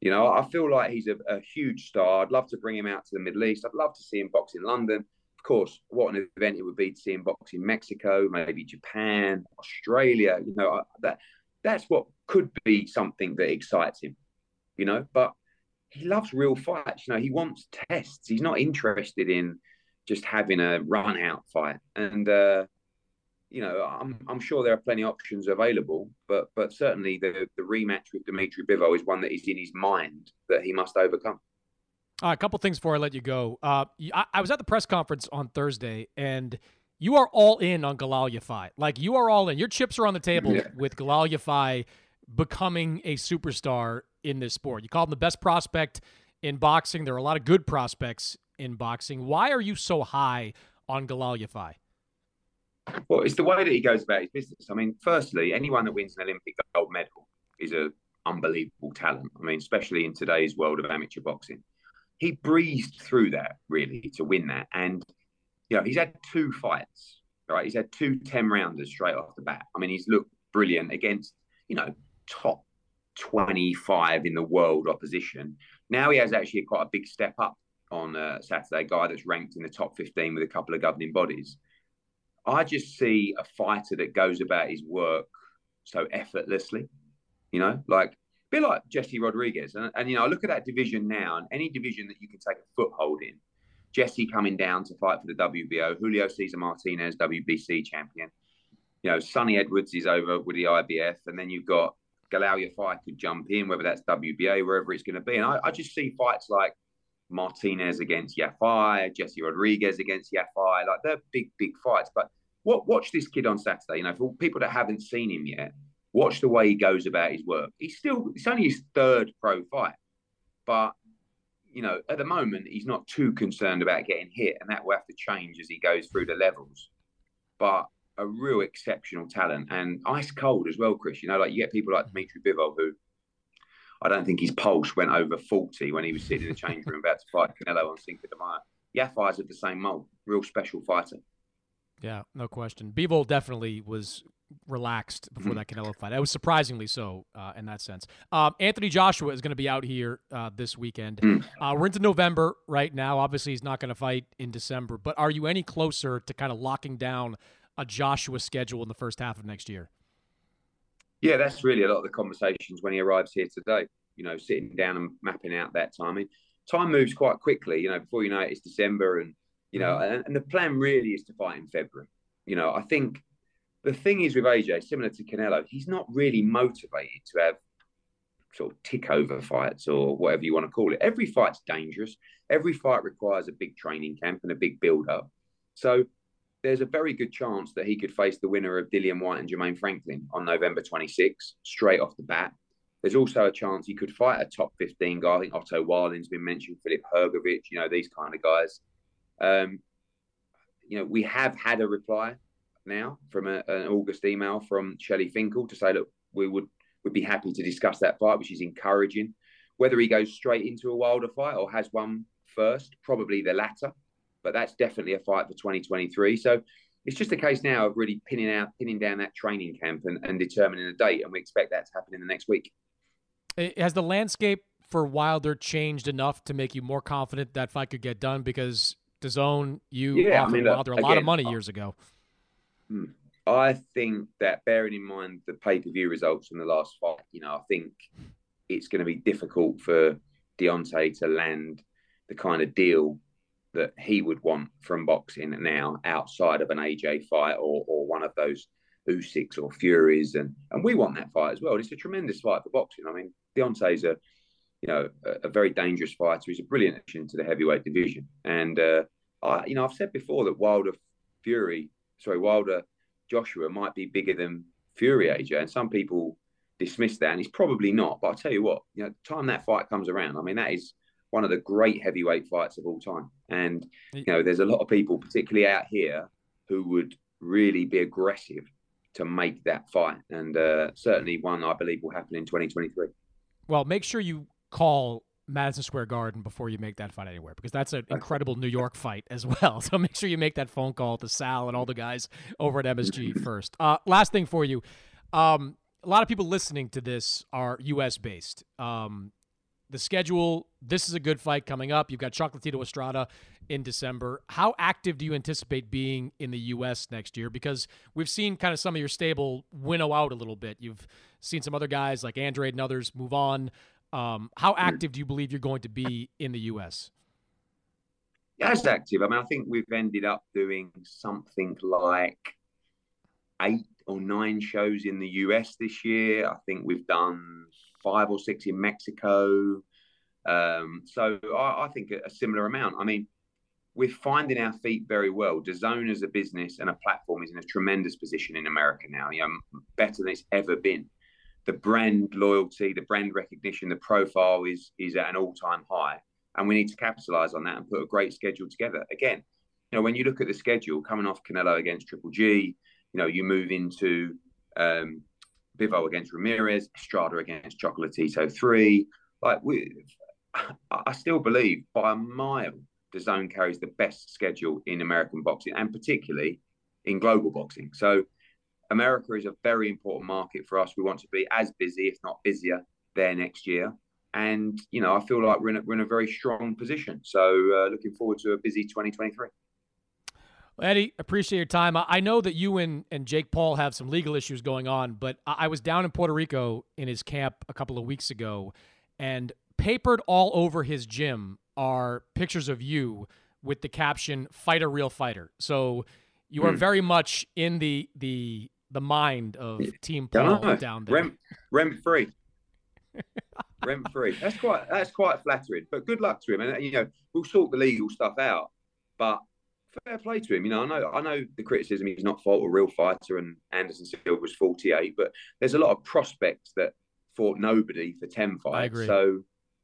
You know, I feel like he's a, a huge star. I'd love to bring him out to the Middle East. I'd love to see him box in London of course, what an event it would be to see him box in Mexico, maybe Japan, Australia. You know, that that's what could be something that excites him. You know, but he loves real fights. You know, he wants tests. He's not interested in just having a run out fight. And uh, you know, I'm I'm sure there are plenty of options available, but but certainly the the rematch with Dimitri Bivol is one that is in his mind that he must overcome. Uh, a couple things before I let you go. Uh, I, I, was at the press conference on Thursday, and you are all in on Galal. Like you are all in. Your chips are on the table yeah. with Galal becoming a superstar in this sport. You call him the best prospect in boxing. There are a lot of good prospects in boxing. Why are you so high on Galal? Well, it's the way that he goes about his business. I mean, firstly, anyone that wins an Olympic gold medal is an unbelievable talent. I mean, especially in today's world of amateur boxing he breezed through that really to win that. And you know, he's had two fights, right? He's had two 10 rounders straight off the bat. I mean, he's looked brilliant against, you know, top 25 in the world opposition. Now he has actually quite a big step up on uh, Saturday, guy that's ranked in the top 15 with a couple of governing bodies. I just see a fighter that goes about his work so effortlessly, you know, like bit like Jesse Rodriguez. And, and, you know, I look at that division now, and any division that you can take a foothold in, Jesse coming down to fight for the WBO, Julio Cesar Martinez, WBC champion. You know, Sunny Edwards is over with the IBF, and then you've got Galal Yafai could jump in, whether that's WBA, wherever it's going to be. And I, I just see fights like Martinez against Yafai, Jesse Rodriguez against Yafai, like they're big, big fights. But what, watch this kid on Saturday. You know, for people that haven't seen him yet, Watch the way he goes about his work. He's still, it's only his third pro fight, but you know, at the moment, he's not too concerned about getting hit, and that will have to change as he goes through the levels. But a real exceptional talent and ice cold as well, Chris. You know, like you get people like Dimitri Bivol, who I don't think his pulse went over 40 when he was sitting in the change room about to fight Canelo on Cinco de Mayo. Yafai's of the same mold, real special fighter. Yeah, no question. Bivol definitely was relaxed before that Canelo fight. It was surprisingly so uh, in that sense. Um, Anthony Joshua is going to be out here uh, this weekend. Mm. Uh, we're into November right now. Obviously, he's not going to fight in December. But are you any closer to kind of locking down a Joshua schedule in the first half of next year? Yeah, that's really a lot of the conversations when he arrives here today. You know, sitting down and mapping out that timing. Time moves quite quickly. You know, before you know it, it's December, and you know, mm. and, and the plan really is to fight in February. You know, I think the thing is with AJ, similar to Canelo, he's not really motivated to have sort of tick over fights or whatever you want to call it. Every fight's dangerous. Every fight requires a big training camp and a big build up. So there's a very good chance that he could face the winner of Dillian Whyte and Jermaine Franklin on November 26, straight off the bat. There's also a chance he could fight a top 15 guy. I think Otto Wallin's been mentioned, Filip Hrgovic, you know, these kind of guys. Um, you know, we have had a reply now from a, an August email from Shelly Finkel to say, look, we would would be happy to discuss that fight, which is encouraging. Whether he goes straight into a Wilder fight or has one first, probably the latter, but that's definitely a fight for 2023. So it's just a case now of really pinning out, pinning down that training camp and, and determining a date, and we expect that to happen in the next week. Has the landscape for Wilder changed enough to make you more confident that fight could get done? Because DAZN, you yeah, offered I mean, look, Wilder a again, lot of money years ago. Hmm. I think that bearing in mind the pay per view results from the last fight, you know, I think it's going to be difficult for Deontay to land the kind of deal that he would want from boxing now outside of an AJ fight or, or one of those Usyks or Furies. And, and we want that fight as well. It's a tremendous fight for boxing. I mean, Deontay's a, you know, a, a very dangerous fighter. He's a brilliant addition to the heavyweight division. And, uh, I, you know, I've said before that Wilder Fury, sorry, Wilder Joshua might be bigger than Fury AJ. And some people dismiss that, and he's probably not. But I'll tell you what, you know, time that fight comes around, I mean, that is one of the great heavyweight fights of all time. And, you know, there's a lot of people, particularly out here, who would really be aggressive to make that fight. And uh, certainly one I believe will happen in 2023. Well, make sure you call Madison Square Garden before you make that fight anywhere because that's an incredible New York fight as well. So make sure you make that phone call to Sal and all the guys over at MSG first. Uh, last thing for you. Um, a lot of people listening to this are U.S. based. Um, the schedule, this is a good fight coming up. You've got Chocolatito Estrada in December. How active do you anticipate being in the U.S. next year? Because we've seen kind of some of your stable winnow out a little bit. You've seen some other guys like Andrade and others move on. Um, how active do you believe you're going to be in the U.S.? Yeah, it's active. I mean, I think we've ended up doing something like eight or nine shows in the US this year. I think we've done five or six in Mexico. Um, so I, I, think a, similar amount. I mean, we're finding our feet very well. DAZN as a business and a platform is in a tremendous position in America now. You know, better than it's ever been. The brand loyalty, the brand recognition, the profile is is at an all time high, and we need to capitalize on that and put a great schedule together. Again, you know, when you look at the schedule coming off Canelo against Triple G, you know, you move into um, Bivol against Ramirez, Estrada against Chocolatito three. Like we, I still believe by a mile, DAZN carries the best schedule in American boxing and particularly in global boxing. So America is a very important market for us. We want to be as busy, if not busier, there next year. And you know, I feel like we're in a, we're in a very strong position. So uh, looking forward to a busy 2023. Eddie, appreciate your time. I know that you and, and Jake Paul have some legal issues going on, but I was down in Puerto Rico in his camp a couple of weeks ago, and papered all over his gym are pictures of you with the caption "Fight a real fighter." So you are hmm. very much in the the the mind of Team Paul down there. Rent, rent free. rent free. That's quite that's quite flattering. But good luck to him, and you know we'll sort the legal stuff out. But fair play to him. You know, I know I know the criticism he's not fought a real fighter, and Anderson Silva was forty eight, but there's a lot of prospects that fought nobody for ten fights. So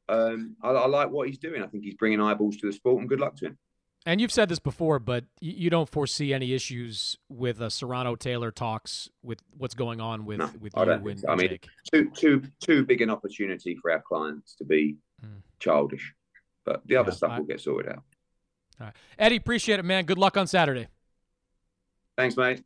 um, I, I, like what he's doing. I think he's bringing eyeballs to the sport, and good luck to him. And you've said this before, but you don't foresee any issues with uh, Serrano Taylor talks with what's going on with no, with I you and, so. I mean, Jake. too too too big an opportunity for our clients to be hmm. childish, but the other yeah, stuff I, will get sorted out. All right. Eddie, appreciate it, man. Good luck on Saturday. Thanks, mate.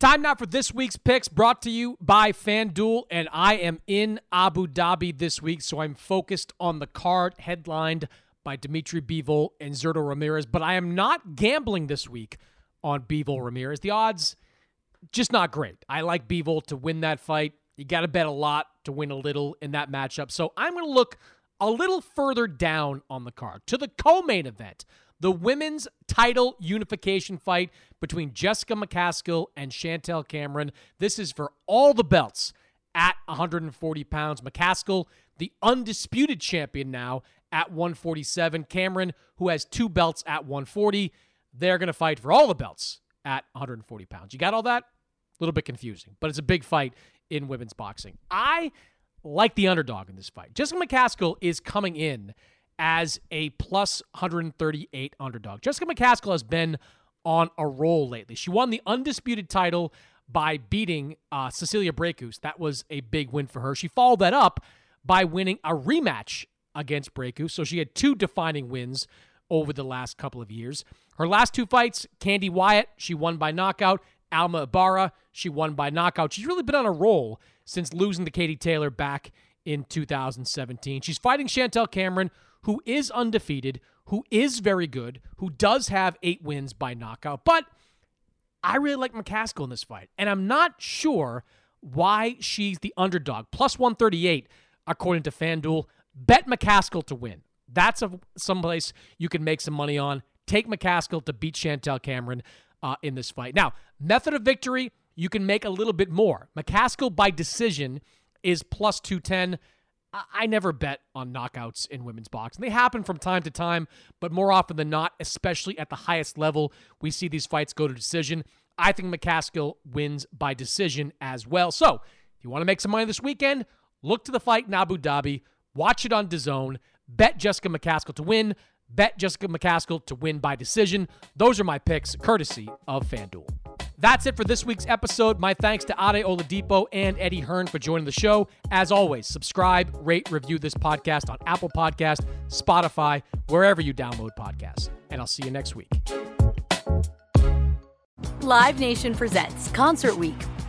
Time now for this week's picks brought to you by FanDuel, and I am in Abu Dhabi this week, so I'm focused on the card headlined by Dimitri Bivol and Zurdo Ramirez, but I am not gambling this week on Bivol Ramirez. The odds just not great. I like Bivol to win that fight. You got to bet a lot to win a little in that matchup. So I'm going to look a little further down on the card to the co-main event the women's title unification fight between Jessica McCaskill and Chantel Cameron. This is for all the belts at 140 pounds. McCaskill, the undisputed champion now at 147. Cameron, who has two belts at 140, they're going to fight for all the belts at 140 pounds. You got all that? A little bit confusing, but it's a big fight in women's boxing. I like the underdog in this fight. Jessica McCaskill is coming in as a plus 138 underdog. Jessica McCaskill has been on a roll lately. She won the undisputed title by beating uh, Cecilia Braekhus. That was a big win for her. She followed that up by winning a rematch against Braekhus. So she had two defining wins over the last couple of years. Her last two fights, Kandi Wyatt, she won by knockout. Alma Ibarra, she won by knockout. She's really been on a roll since losing to Katie Taylor back in 2017. She's fighting Chantel Cameron, who is undefeated, who is very good, who does have eight wins by knockout. But I really like McCaskill in this fight, and I'm not sure why she's the underdog. Plus 138, according to FanDuel. Bet McCaskill to win. That's a someplace you can make some money on. Take McCaskill to beat Chantel Cameron uh, in this fight. Now, method of victory, you can make a little bit more. McCaskill by decision is plus 210. I never bet on knockouts in women's boxing. They happen from time to time, but more often than not, especially at the highest level, we see these fights go to decision. I think McCaskill wins by decision as well. So, if you want to make some money this weekend, look to the fight in Abu Dhabi, watch it on DAZN, bet Jessica McCaskill to win, bet Jessica McCaskill to win by decision. Those are my picks, courtesy of FanDuel. That's it for this week's episode. My thanks to Ade Oladipo and Eddie Hearn for joining the show. As always, subscribe, rate, review this podcast on Apple Podcast, Spotify, wherever you download podcasts. And I'll see you next week. Live Nation presents Concert Week.